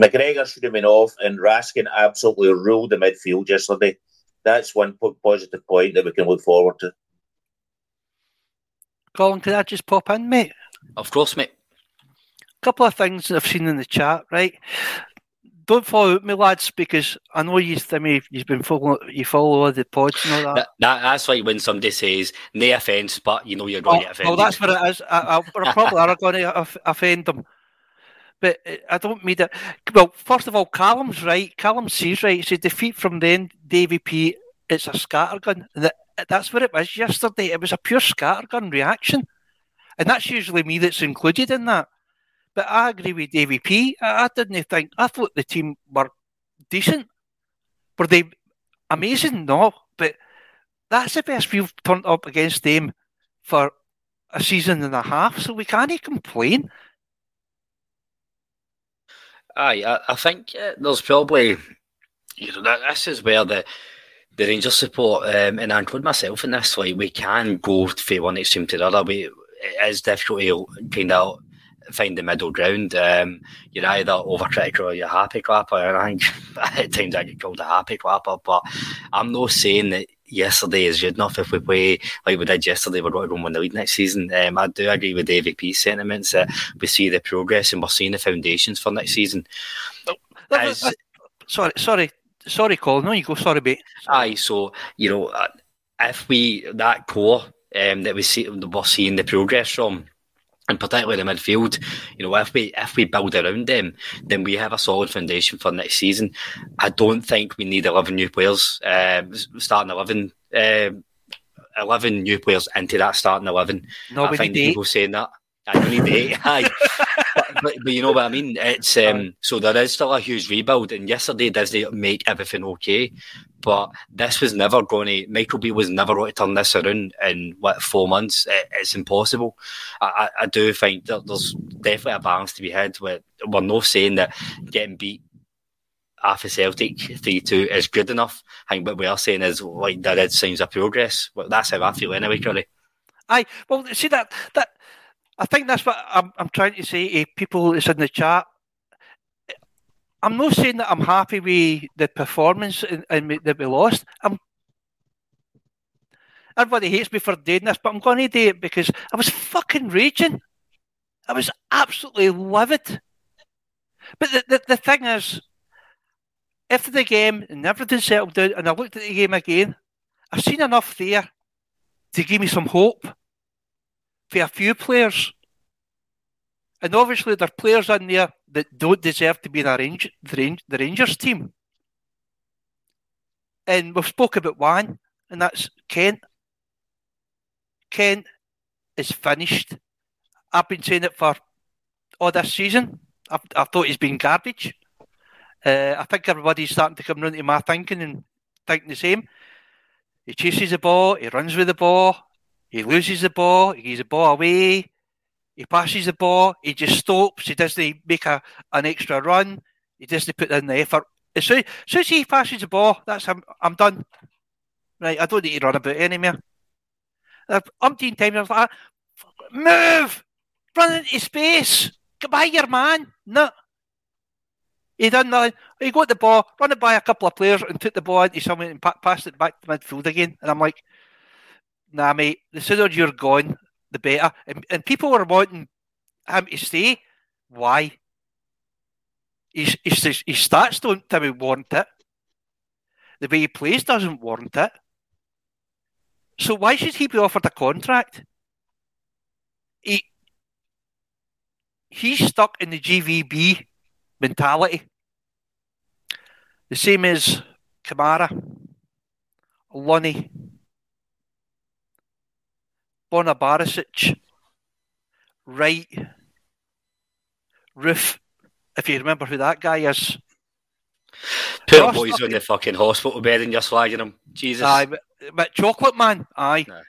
McGregor should have been off, and Raskin absolutely ruled the midfield yesterday. That's one positive point that we can look forward to. Colin, can I just pop in, mate? Of course, mate. A couple of things I've seen in the chat, right? Don't follow me, lads, because I know you. I mean, you've been following. You follow all the pods and all that. that, that that's like when somebody says, "No offence," but you know you're going oh, to get offended. Well, that's what it is. I, I, probably are going to offend them, but uh, I don't mean that. Well, first of all, Callum's right. Callum sees right. It's a defeat from then. Davy P. It's a scattergun. That that's what it was yesterday. It was a pure scattergun reaction, and that's usually me that's included in that. But I agree with Davy P. I, I didn't think I thought the team were decent. Were they amazing? No, but that's the best we've turned up against them for a season and a half, so we can't complain. Aye, I, I think uh, there's probably you know this is where the the Rangers support um, and I include myself in this. Like we can go from one extreme to the other. We it is difficult to kind of find the middle ground. Um, you're either overcritical or you're happy clapper. And I think at times I get called a happy clapper, but I'm not saying that yesterday is good enough. If we play like we did yesterday, we're going to go win the league next season. Um, I do agree with David P's sentiments that we see the progress and we're seeing the foundations for next season. As, sorry, sorry, sorry, Colin. No, you go. Sorry, mate. Aye, so you know, uh, if we that core um, that we see, we're seeing the progress from and particularly the midfield, you know, if we if we build around them, then we have a solid foundation for next season. I don't think we need eleven new players, uh, starting eleven, uh, eleven new players into that starting eleven. Nobody I find people saying that. I need eight. Aye. But, but, you know what I mean. It's um, so there is still a huge rebuild, and yesterday Disney make everything okay, but this was never going to. Michael B was never going to turn this around in what four months. It, it's impossible. I, I, I, do think that there's definitely a balance to be had. With we're not saying that getting beat after Celtic three two is good enough. I think what we are saying is like there is signs of progress. Well, that's how I feel anyway, Curly. Aye, well, see that that I think that's what I'm, I'm trying to say to people that's in the chat. I'm not saying that I'm happy with the performance and, and that we lost. I'm everybody hates me for doing this, but I'm going to do it because I was fucking raging. I was absolutely livid. But the, the, the thing is, after the game and everything settled down, and I looked at the game again, I've seen enough there to give me some hope for a few players. And obviously, there are players in there that don't deserve to be in the, Range, the, the Rangers team. And we've spoke about one, and that's Kent. Kent is finished. I've been saying it for all this season. I've, I thought he's been garbage. Uh, I think everybody's starting to come round to my thinking and thinking the same. He chases the ball, he runs with the ball, he loses the ball, he gives the ball away, he passes the ball, he just stops, he doesn't make a, an extra run, he doesn't put in the effort. As soon, as soon as he passes the ball, that's him, I'm done. Right, I don't need to run about anymore. Uh, umpteen times I like, move! Run into space! By your man! No. He done nothing. He got the ball, run it by a couple of players and took the ball into someone and passed it back to midfield again. And I'm like, nah, mate, the sooner you're gone, the better. And, and people were wanting him to stay. Why? His, his, his stats don't tell me warrant it. The way he plays doesn't warrant it. So why should he be offered a contract? He he's stuck in the GVB mentality. The same as Kamara, Lunny, Borna Barisic, Wright, Roofe, if you remember who that guy is. Poor boy's on the fucking hospital bed and you're slagging him. Jesus. Aye, but, but Chocolate Man, aye. Nah.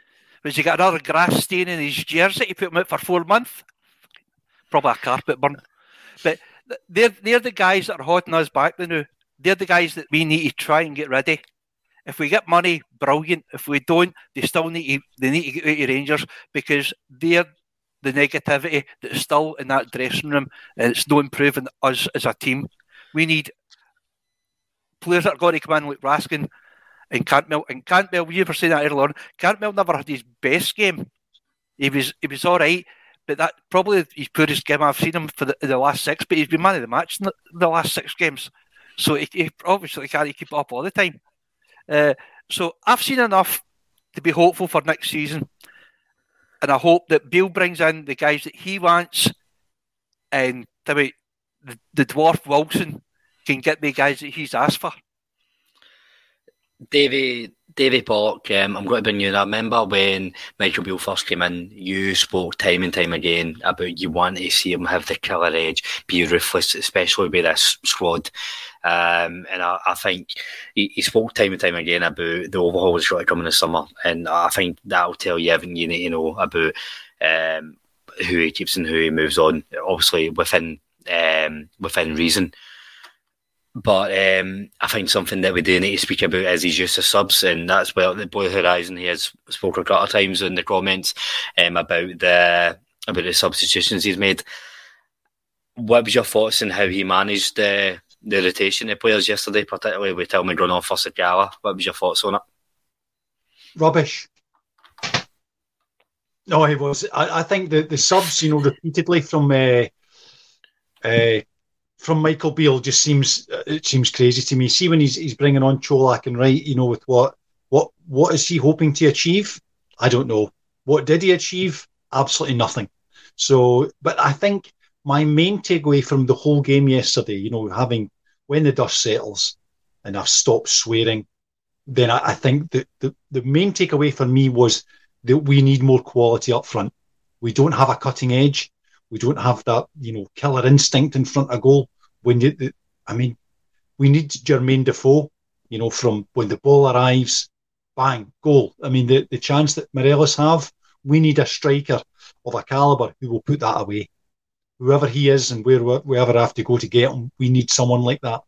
Was he got another grass stain in his jersey? He put him out for four months. Probably a carpet burn. But they're they're the guys that are holding us back now. They're the guys that we need to try and get ready. If we get money, brilliant. If we don't, they still need to they need to get out of Rangers because they're the negativity that's still in that dressing room and it's no improving us as a team. We need players that are going to come in like Raskin and Cantwell. And Cantwell, you were saying that earlier on, Cantwell never had his best game. He was he was all right, but that probably his poorest game I've seen him for the, the last six. But he's been man of the match in the, the last six games, so he, he obviously can't keep up all the time. Uh, so I've seen enough to be hopeful for next season, and I hope that Bill brings in the guys that he wants, and the, the dwarf Wilson can get the guys that he's asked for. Davy, Davy Bork, um, I'm going to bring you. I remember when Michael Beale first came in, you spoke time and time again about you want to see him have the killer edge, be ruthless, especially with this squad. Um, and I, I think he, he, spoke time and time again about the overhaul that's got to come in the summer. And I think that'll tell you everything you need to know about um, who he keeps and who he moves on, obviously within um, within reason. But um, I think something that we do need to speak about is his use of subs, and that's where the boy Horizon he has spoken a couple of times in the comments um, about the about the substitutions he's made. What was your thoughts on how he managed the the rotation of players yesterday, particularly with Tillman going for Sakala? What was your thoughts on it? Rubbish. No, he was. I, I think the, the subs, you know, repeatedly from uh, uh, from Michael Beale just seems uh, it seems crazy to me. See when he's he's bringing on Cholak and Wright, you know, with what what what is he hoping to achieve? I don't know. What did he achieve? Absolutely nothing. So, but I think my main takeaway from the whole game yesterday, you know, having when the dust settles and I've stopped swearing, then I, I think that the, the main takeaway for me was that we need more quality up front. We don't have a cutting edge. We don't have that, you know, killer instinct in front of goal. When you, I mean, we need Jermaine Defoe, you know, from when the ball arrives, bang, goal. I mean, the, the chance that Morelos have, we need a striker of a caliber who will put that away. Whoever he is and where wherever I have to go to get him, we need someone like that.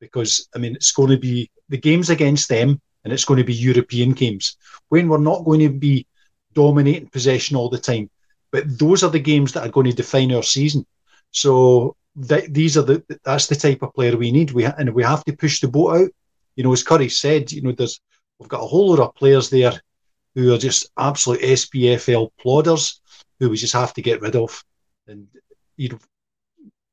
Because I mean, it's going to be the games against them, and it's going to be European games when we're not going to be dominating possession all the time. But those are the games that are going to define our season. So th- these are the that's the type of player we need. We ha- and we have to push the boat out. You know, as Curry said, you know, there's we've got a whole lot of players there who are just absolute SPFL plodders who we just have to get rid of. And you know,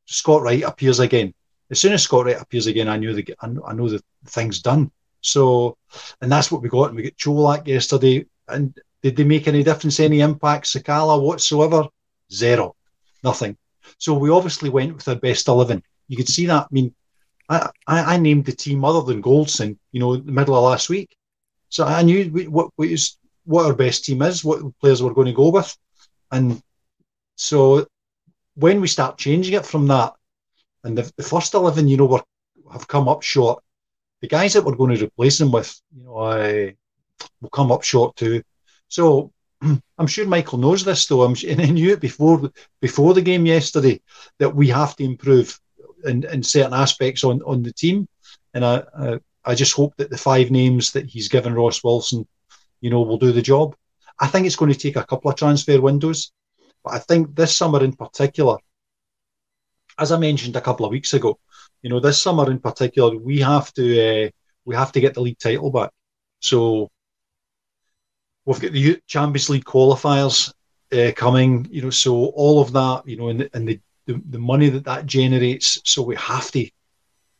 Scott Wright appears again. As soon as Scott Wright appears again, I knew the I know, the thing's done. So, and that's what we got. And we got Cholak yesterday, and did they make any difference, any impact? Sakala whatsoever? Zero. Nothing. So we obviously went with our best 11. You could see that. I mean, I, I, I named the team other than Goldson, you know, the middle of last week. So I knew what, what, is, what our best team is, what players we're going to go with. And so when we start changing it from that, and the, the first 11, you know, were, have come up short, the guys that we're going to replace them with, you know, I, will come up short too. So I'm sure Michael knows this, though. I'm and he knew it before before the game yesterday that we have to improve in, in certain aspects on, on the team. And I, I, I just hope that the five names that he's given Ross Wilson, you know, will do the job. I think it's going to take a couple of transfer windows, but I think this summer in particular, as I mentioned a couple of weeks ago, you know, this summer in particular, we have to uh, we have to get the league title back. So We've got the Champions League qualifiers uh, coming, you know, so all of that, you know, and, the, and the, the, the money that that generates. So we have to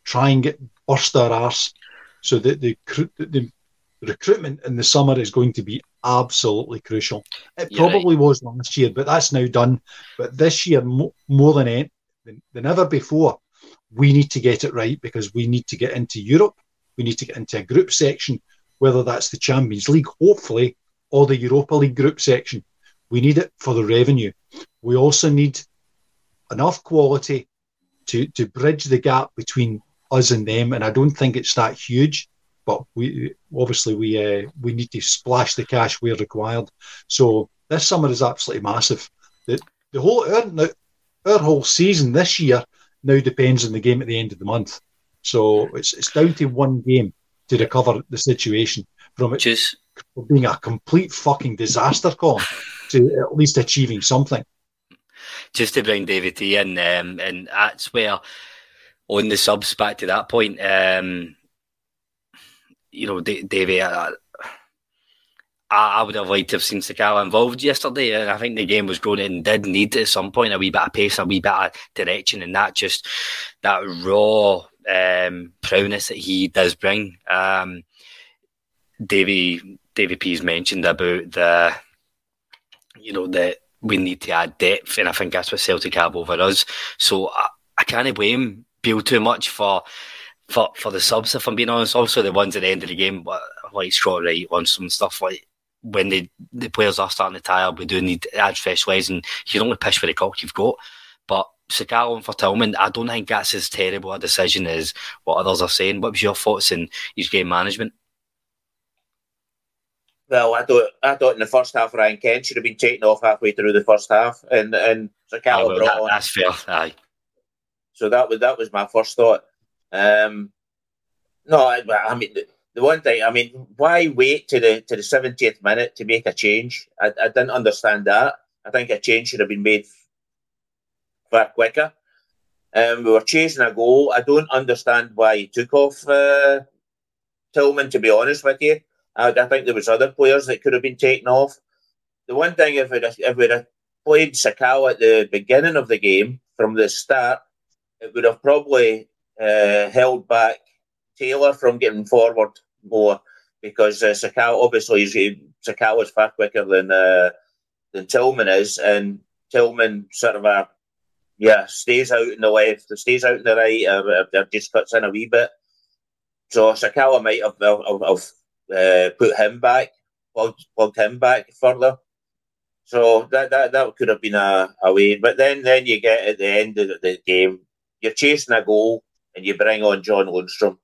try and get burst our arse so that the, the recruitment in the summer is going to be absolutely crucial. It You're probably was last year, but that's now done. But this year, mo- more than, any, than than ever before, we need to get it right because we need to get into Europe. We need to get into a group section, whether that's the Champions League, hopefully, or the Europa League group section. We need it for the revenue. We also need enough quality to to bridge the gap between us and them. And I don't think it's that huge, but we obviously we uh, we need to splash the cash where required. So this summer is absolutely massive. The the whole our, our whole season this year now depends on the game at the end of the month. So it's it's down to one game to recover the situation from it Just being a complete fucking disaster, Colin, to at least achieving something. just to bring David T in, um, and that's where on the subs back to that point, um, you know, D- I, I would have liked to have seen Sakala involved yesterday, and I think the game was going and did need at some point a wee bit of pace, a wee bit of direction, and that just that raw um, prowess that he does bring. Um, Davy Davy P's mentioned about the, you know, that we need to add depth, and I think that's what Celtic have over us. So I, I can't blame Beale too much for for for the subs, if I'm being honest. Also, the ones at the end of the game, like Scott Wright on some stuff like when the the players are starting to tire, we do need to add fresh legs, and you don't to push for the cock you've got. But Sakala for Tillman, I don't think that's as terrible a decision as what others are saying. What was your thoughts in his game management? Well, I thought I thought in the first half Ryan Kent should have been taken off halfway through the first half, and and Sakala Oh, well, brought that- on. that's fair. Aye. So that was that was my first thought. Um, no, I, I mean the, the one thing. I mean, why wait to the to the seventieth minute to make a change? I, I didn't understand that. I think a change should have been made far quicker. Um, we were chasing a goal. I don't understand why he took off uh, Tillman. To be honest with you, I, I think there was other players that could have been taken off. The one thing, if it if we'd have played Sakala at the beginning of the game from the start, it would have probably uh, held back Taylor from getting forward more because uh, Sakala obviously is Sakala is far quicker than uh, than Tillman is, and Tillman sort of a yeah stays out in the left, stays out in the right, or, or just cuts in a wee bit. So Sakala might have, have, have uh, put him back, plugged, plugged him back further. So that that, that could have been a, a way. But then then you get at the end of the game, you're chasing a goal and you bring on John Lundstrom.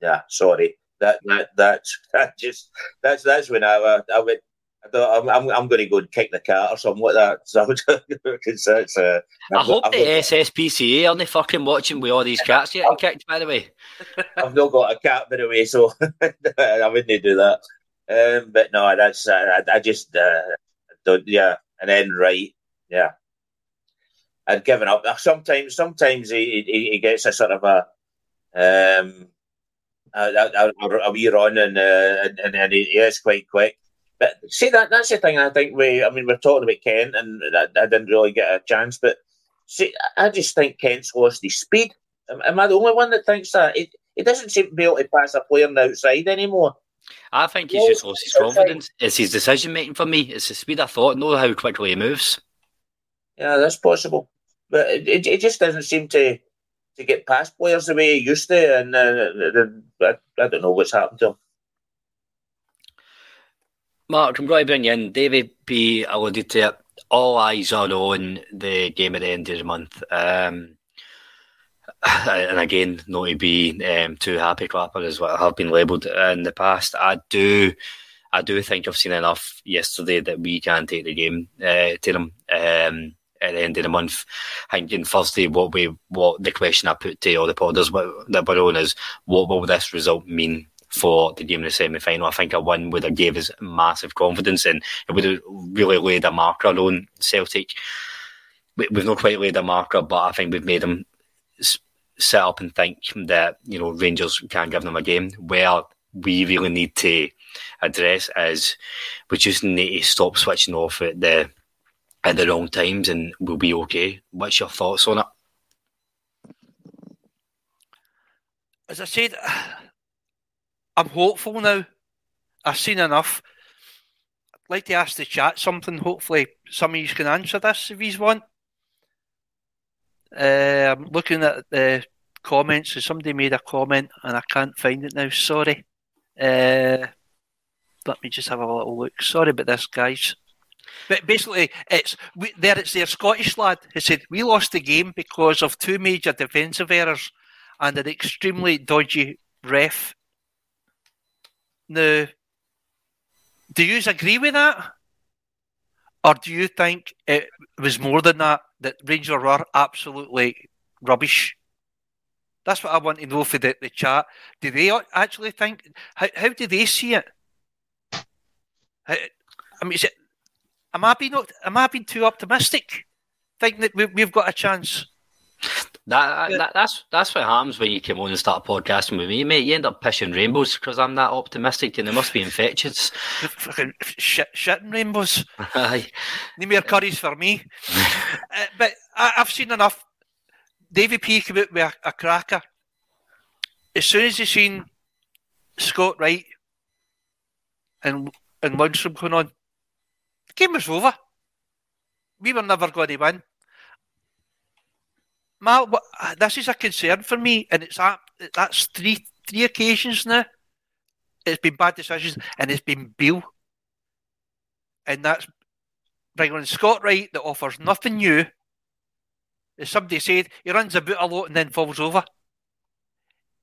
Yeah, sorry. That that that's that just that's that's when I I went. I'm, I'm, I'm going to go and kick the cat or something like that. So because that's uh, I I've hope got- the SSPCA aren't they fucking watching with all these cats getting kicked, by the way. I've not got a cat by the way, so I wouldn't do that. Um, but no, that's uh, I, I just uh, don't. Yeah, and then right, yeah, I'd given up. Sometimes, sometimes he, he, he gets a sort of a um a, a, a, a wee run and uh, and, and, he is quite quick. But see that that's the thing. I think we. I mean, we're talking about Kent, and I, I didn't really get a chance. But see, I just think Kent's lost his speed. Am, am I the only one that thinks that? He, he doesn't seem to be able to pass a player on the outside anymore. I think he's just lost his confidence. It's his decision making for me. It's the speed of thought. Know how quickly he moves. Yeah, that's possible. But it, it, it just doesn't seem to to get past players the way he used to, and uh, I, I don't know what's happened to him. Mark, I'm going to bring you in. David P alluded to it. All eyes are on the game at the end of the month. Um, and again, not to be um, too happy clapper as what I have been labelled in the past. I do, I do think I've seen enough yesterday that we can take the game uh, to them um, at the end of the month. I think on Thursday, what we, what the question I put to all the podders that were on is, what will this result mean for the game in the semi final. I think a win would have gave us massive confidence and it would have really laid a marker on Celtic. We, we've not quite laid a marker, but I think we've made them sit up and think that you know Rangers can give them a game. Where we really need to address is we just need to stop switching off at the at the wrong times, and we'll be okay. What's your thoughts on it? As I said, I'm hopeful now I've seen enough. I'd like to ask the chat something. Hopefully, some of you can answer this if you want. Uh, I'm looking at the comments. So somebody made a comment and I can't find it now. Sorry. Uh, let me just have a little look. Sorry about this, guys. But basically, it's we, there. It's their Scottish lad who said we lost the game because of two major defensive errors and an extremely dodgy ref. Now, do you agree with that, or do you think it was more than that? That Rangers were absolutely rubbish. That's what I want to know for the, the chat. Do they actually think? How, how do they see it? How, I mean, is it, am I being am I being too optimistic? Think that we, we've got a chance. That, that, that's that's what happens when you come on and start podcasting with me, mate. You end up pissing rainbows because I'm that optimistic, and they must be infectious. Fucking shit, shitting rainbows. Aye. Need more curries for me. uh, but I, have seen enough. Davy P came out with a, a cracker. As soon as he seen Scott Wright and and Lundstram going on, the game was over. We were never going to win. This is a concern for me, and it's that that's three three occasions now. It's been bad decisions, and it's been Beale, and that's bringing on Scott Wright that offers nothing new. As somebody said, he runs about a lot and then falls over.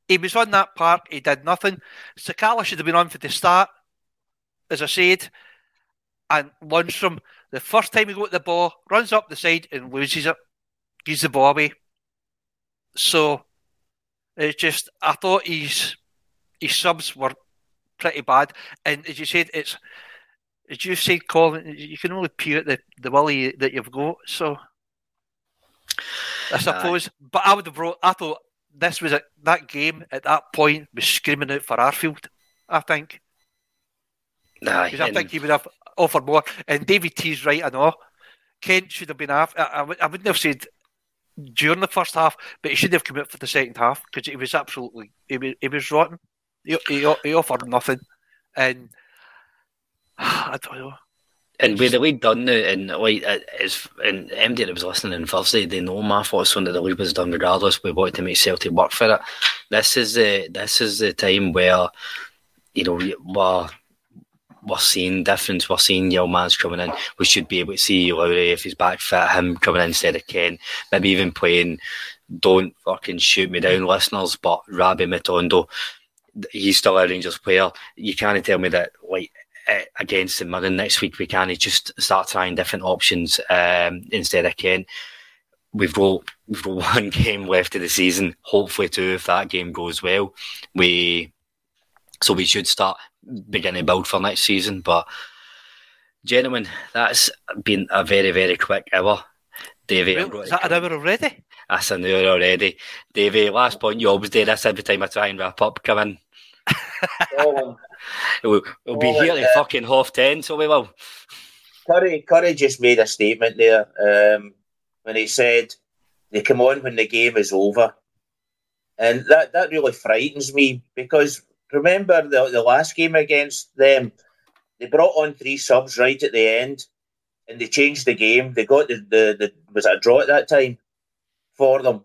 He was on that park, he did nothing. Sakala should have been on for the start, as I said, and Lundstram, the first time he got the ball, runs up the side and loses it, gives the ball away. So it's just I thought his his subs were pretty bad, and as you said, it's as you said, Colin, you can only peer at the the willy that you've got. So I suppose, uh, but I would have brought. I thought this was a, that game at that point was screaming out for Arfield. I think. Because I think he would have offered more. And David T's right, I know. Kent should have been after. I, I, I wouldn't have said during the first half, but he should have come out for the second half because he was absolutely he was, he was rotten. He, he, he offered nothing, and I don't know. And with the league done now, and like is and MD that was listening on Thursday, they know my thoughts on that the league was done regardless. We wanted to make Celtic work for it. This is the this is the time where you know we're we're seeing difference. We're seeing Yilmaz coming in. We should be able to see Lowry if he's back fit, him coming in instead of Ken. Maybe even playing don't fucking shoot me down, listeners, but Rabbi Matondo, he's still a Rangers player. You can't tell me that like against the Mirren next week we can't just start trying different options um, instead of Ken. We've got we've got one game left of the season. Hopefully, two if that game goes well. We so we should start beginning build for next season. But gentlemen, that's been a very very quick hour. Davey, is that an hour already? That's an hour already. Davey, last point. You always do this every time I try and wrap up. Come in. we'll, we'll be here at fucking half ten, so we will. Curry, Curry just made a statement there um, when he said they come on when the game is over, and that that really frightens me because remember the, the last game against them, they brought on three subs right at the end and they changed the game. They got the, the, the was it a draw at that time for them.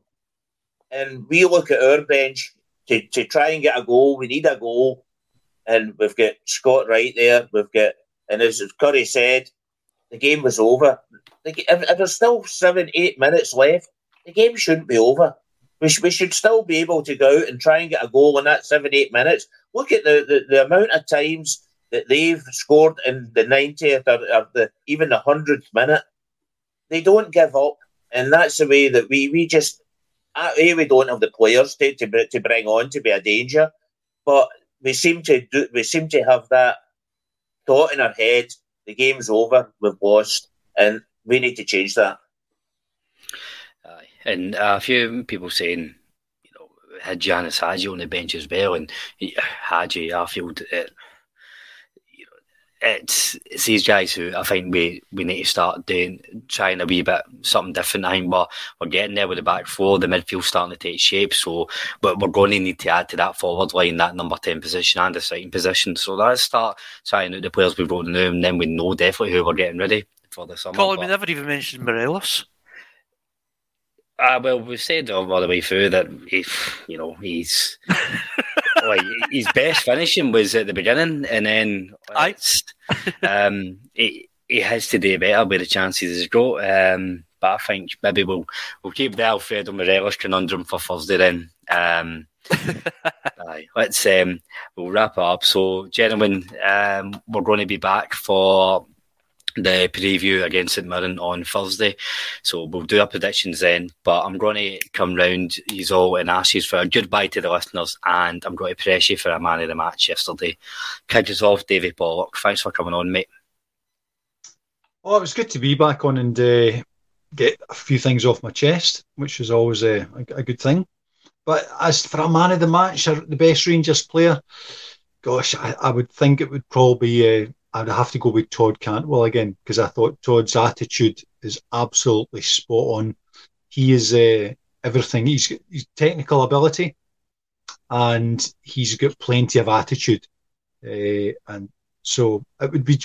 And we look at our bench to, to try and get a goal. We need a goal. And we've got Scott Wright there. We've got, and as Curry said, the game was over. If, if there's still seven, eight minutes left, the game shouldn't be over. We, sh- we should still be able to go out and try and get a goal in that seven, eight minutes. Look at the, the, the amount of times that they've scored in the 90th or, or the even the 100th minute. They don't give up. And that's the way that we, we just, A, we don't have the players to, to, to bring on to be a danger. But we seem to do, we seem to have that thought in our head the game's over, we've lost, and we need to change that. And a few people saying, you know, had Ianis Hagi on the bench as well, and Hagi, Arfield, uh, you know, it's it's these guys who I think we, we need to start doing trying a wee bit something different. I think we're, we're getting there with the back four, the midfield starting to take shape. So, but we're going to need to add to that forward line, that number ten position and the second position. So let's start trying out the players we've brought in, and then we know definitely who we're getting ready for the summer. Colin, we never even mentioned Morelos. Uh, well, we've said all the way through that if you know, he's like his best finishing was at the beginning, and then um, he, he has to do better with the chances he's got. Um, but I think maybe we'll we'll keep the Alfredo Morelos conundrum for Thursday then. Um, aye, let's um, we'll wrap it up. So, gentlemen, um, we're going to be back for the preview against St Mirren on Thursday. So we'll do our predictions then. But I'm going to come round you all and ask you for a goodbye to the listeners, and I'm going to press you for a man of the match yesterday. Kick us off, Davy Pollock. Thanks for coming on, mate. Oh, it was good to be back on and uh, get a few things off my chest, which is always a, a, a good thing. But as for a man of the match, the best Rangers player, gosh, I, I would think it would probably be uh, I'd have to go with Todd Cantwell again because I thought Todd's attitude is absolutely spot on. He is uh, everything. He's, he's technical ability, and he's got plenty of attitude. Uh, and so it would be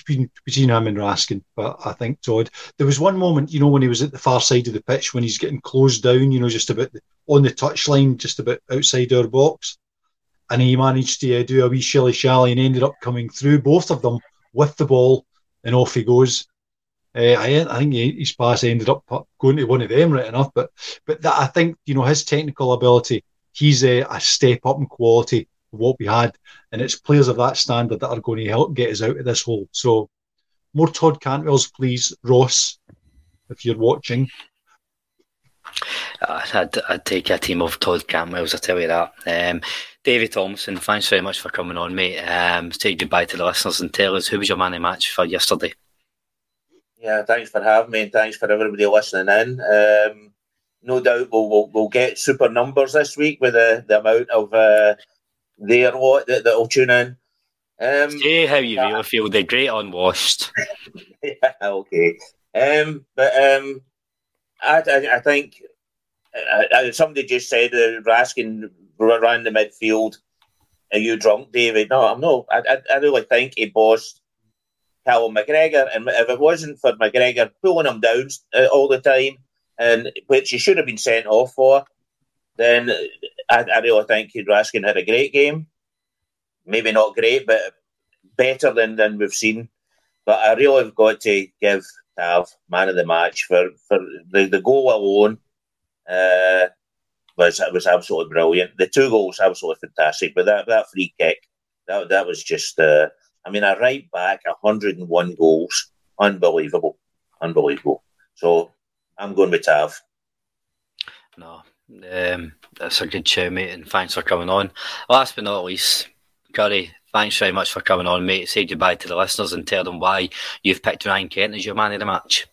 between him and Raskin. But I think Todd. There was one moment, you know, when he was at the far side of the pitch when he's getting closed down, you know, just about the, on the touchline, just about outside our box, and he managed to uh, do a wee shilly shally and ended up coming through both of them with the ball, and off he goes. Uh, I, I think his pass ended up going to one of them right enough, but but that I think you know his technical ability, he's a, a step up in quality of what we had, and it's players of that standard that are going to help get us out of this hole. So more Todd Cantwell's, please, Ross, if you're watching. Uh, I'd, I'd, take a team of Todd Cantwell's, I tell you that. Um, David Thompson, thanks very much for coming on, mate. Um, say goodbye to the listeners and tell us who was your man of match for yesterday. Yeah, thanks for having me and thanks for everybody listening in. Um, no doubt we'll, we'll, we'll get super numbers this week with the, the amount of uh, their lot that, that'll tune in. Um, Say how you really feel. They're great unwashed. yeah, okay. Um, but um, I, I, I think uh, somebody just said uh, Raskin around the midfield. Are you drunk, David? No, I'm not. I, I, I really think he bossed Callum McGregor, and if it wasn't for McGregor pulling him down uh, all the time, and which he should have been sent off for, then I, I really think Raskin had a great game. Maybe not great, but better than, than we've seen. But I really have got to give Tav man of the match for, for the, the goal alone. Uh, was was absolutely brilliant. The two goals absolutely fantastic, but that that free kick that that was just. Uh, I mean, a right back, 101 goals, unbelievable, unbelievable. So I'm going with Tav. No, um, that's a good show, mate, and thanks for coming on. Last but not least, Curry, thanks very much for coming on, mate. Say goodbye to the listeners and tell them why you've picked Ryan Kent as your man of the match.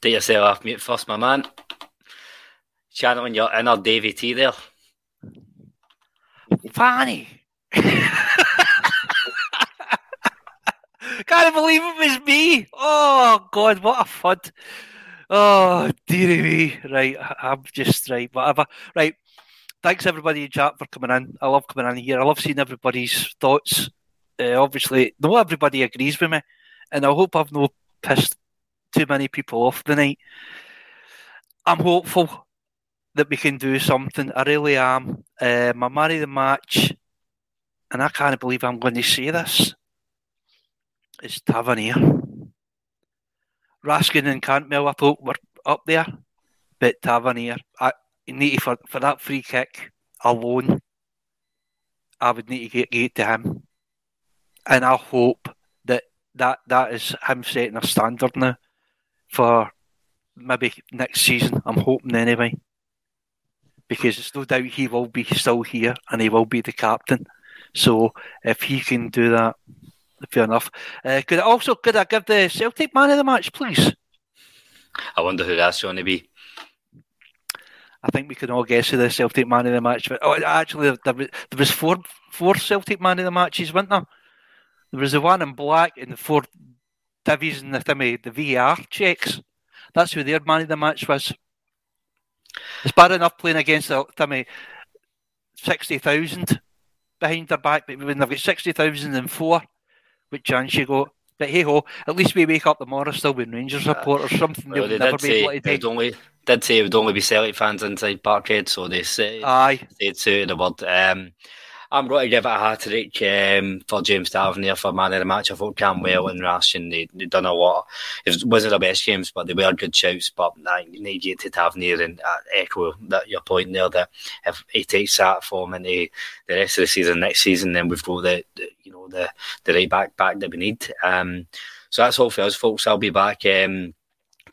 Take yourself off mute first, my man. Channeling your inner Davy T there. Fanny. Can't believe it was me. Oh God, what a fud. Oh dearie me. Right, I'm just right, whatever. Right. Thanks everybody in chat for coming in. I love coming in here. I love seeing everybody's thoughts. Uh, obviously, not everybody agrees with me, and I hope I've no pissed too many people off the night. I'm hopeful that we can do something. I really am. Um, I'm married the match, and I can't believe I'm going to say this. It's Tavernier. Raskin and Cantwell, I thought were up there, but Tavernier, I need for, for that free kick alone, I would need to get, get to him. And I hope that, that that is him setting a standard now for maybe next season. I'm hoping anyway, because it's no doubt he will be still here and he will be the captain. So if he can do that, fair enough. Uh, could I also could I give the Celtic man of the match, please? I wonder who that's going to be. I think we can all guess who the Celtic man of the match. But oh, actually, there, was, there was four four Celtic man of the matches, wasn't there? There was the one in black and the four divvies and the thimmy, the VR checks. That's who their man of the match was. It's bad enough playing against the thimmy sixty thousand behind their back, but when they've got sixty thousand and four, what chance you got? But hey ho, at least we wake up tomorrow still with Rangers or something well, they, they never be able to. Only, did say it would only be Celtic fans inside Parkhead, so they say Aye. said so the word. Um, I'm going to give it a hat trick um, for James Tavernier for man of the match. I thought Cantwell and Ration, they, they done a lot. It wasn't the best games, but they were good shouts. But I need you to Tavernier and uh, echo that your point there that if he takes that form into the rest of the season, next season, then we've got the, the you know the the right back back that we need. Um, so that's all for us, folks. I'll be back. Um,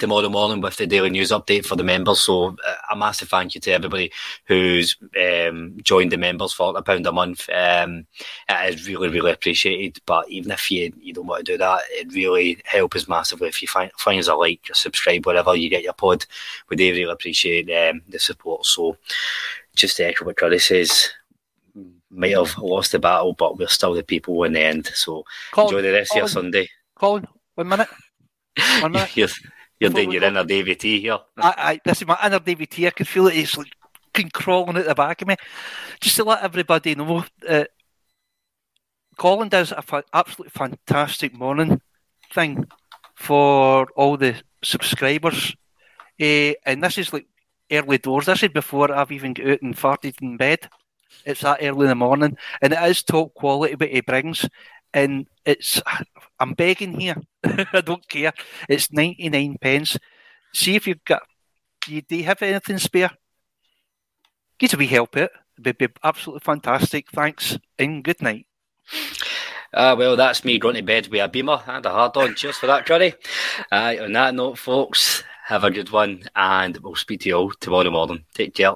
tomorrow morning with the daily news update for the members. So uh, a massive thank you to everybody who's um, joined the members for a pound a month. Um, it is really, really appreciated. But even if you, you don't want to do that, it really helps us massively. If you find, find us a like, subscribe, whatever you get your pod, we do really appreciate um, the support. So just to echo what Curry says, might have lost the battle, but we're still the people in the end. So Colin, enjoy the rest Colin, of your Sunday. Colin, one minute. One minute. yes. You're doing your inner Davy T here. I, I, this is my inner Davy T. I can feel it. It's like crawling at the back of me. Just to let everybody know, uh, Colin does a fa- absolutely fantastic morning thing for all the subscribers. Uh, and this is like early doors. This is before I've even got out and farted in bed. It's that early in the morning, and it is top quality what he brings. And it's I'm begging here. I don't care. It's 99 pence. See if you've got, you, do you have anything spare? Get a wee help it. It'd be absolutely fantastic. Thanks and good night. Uh, well, that's me going to bed with a beamer and a hard on. Cheers for that, Curry. Uh, on that note, folks, have a good one and we'll speak to you all tomorrow morning. Take care.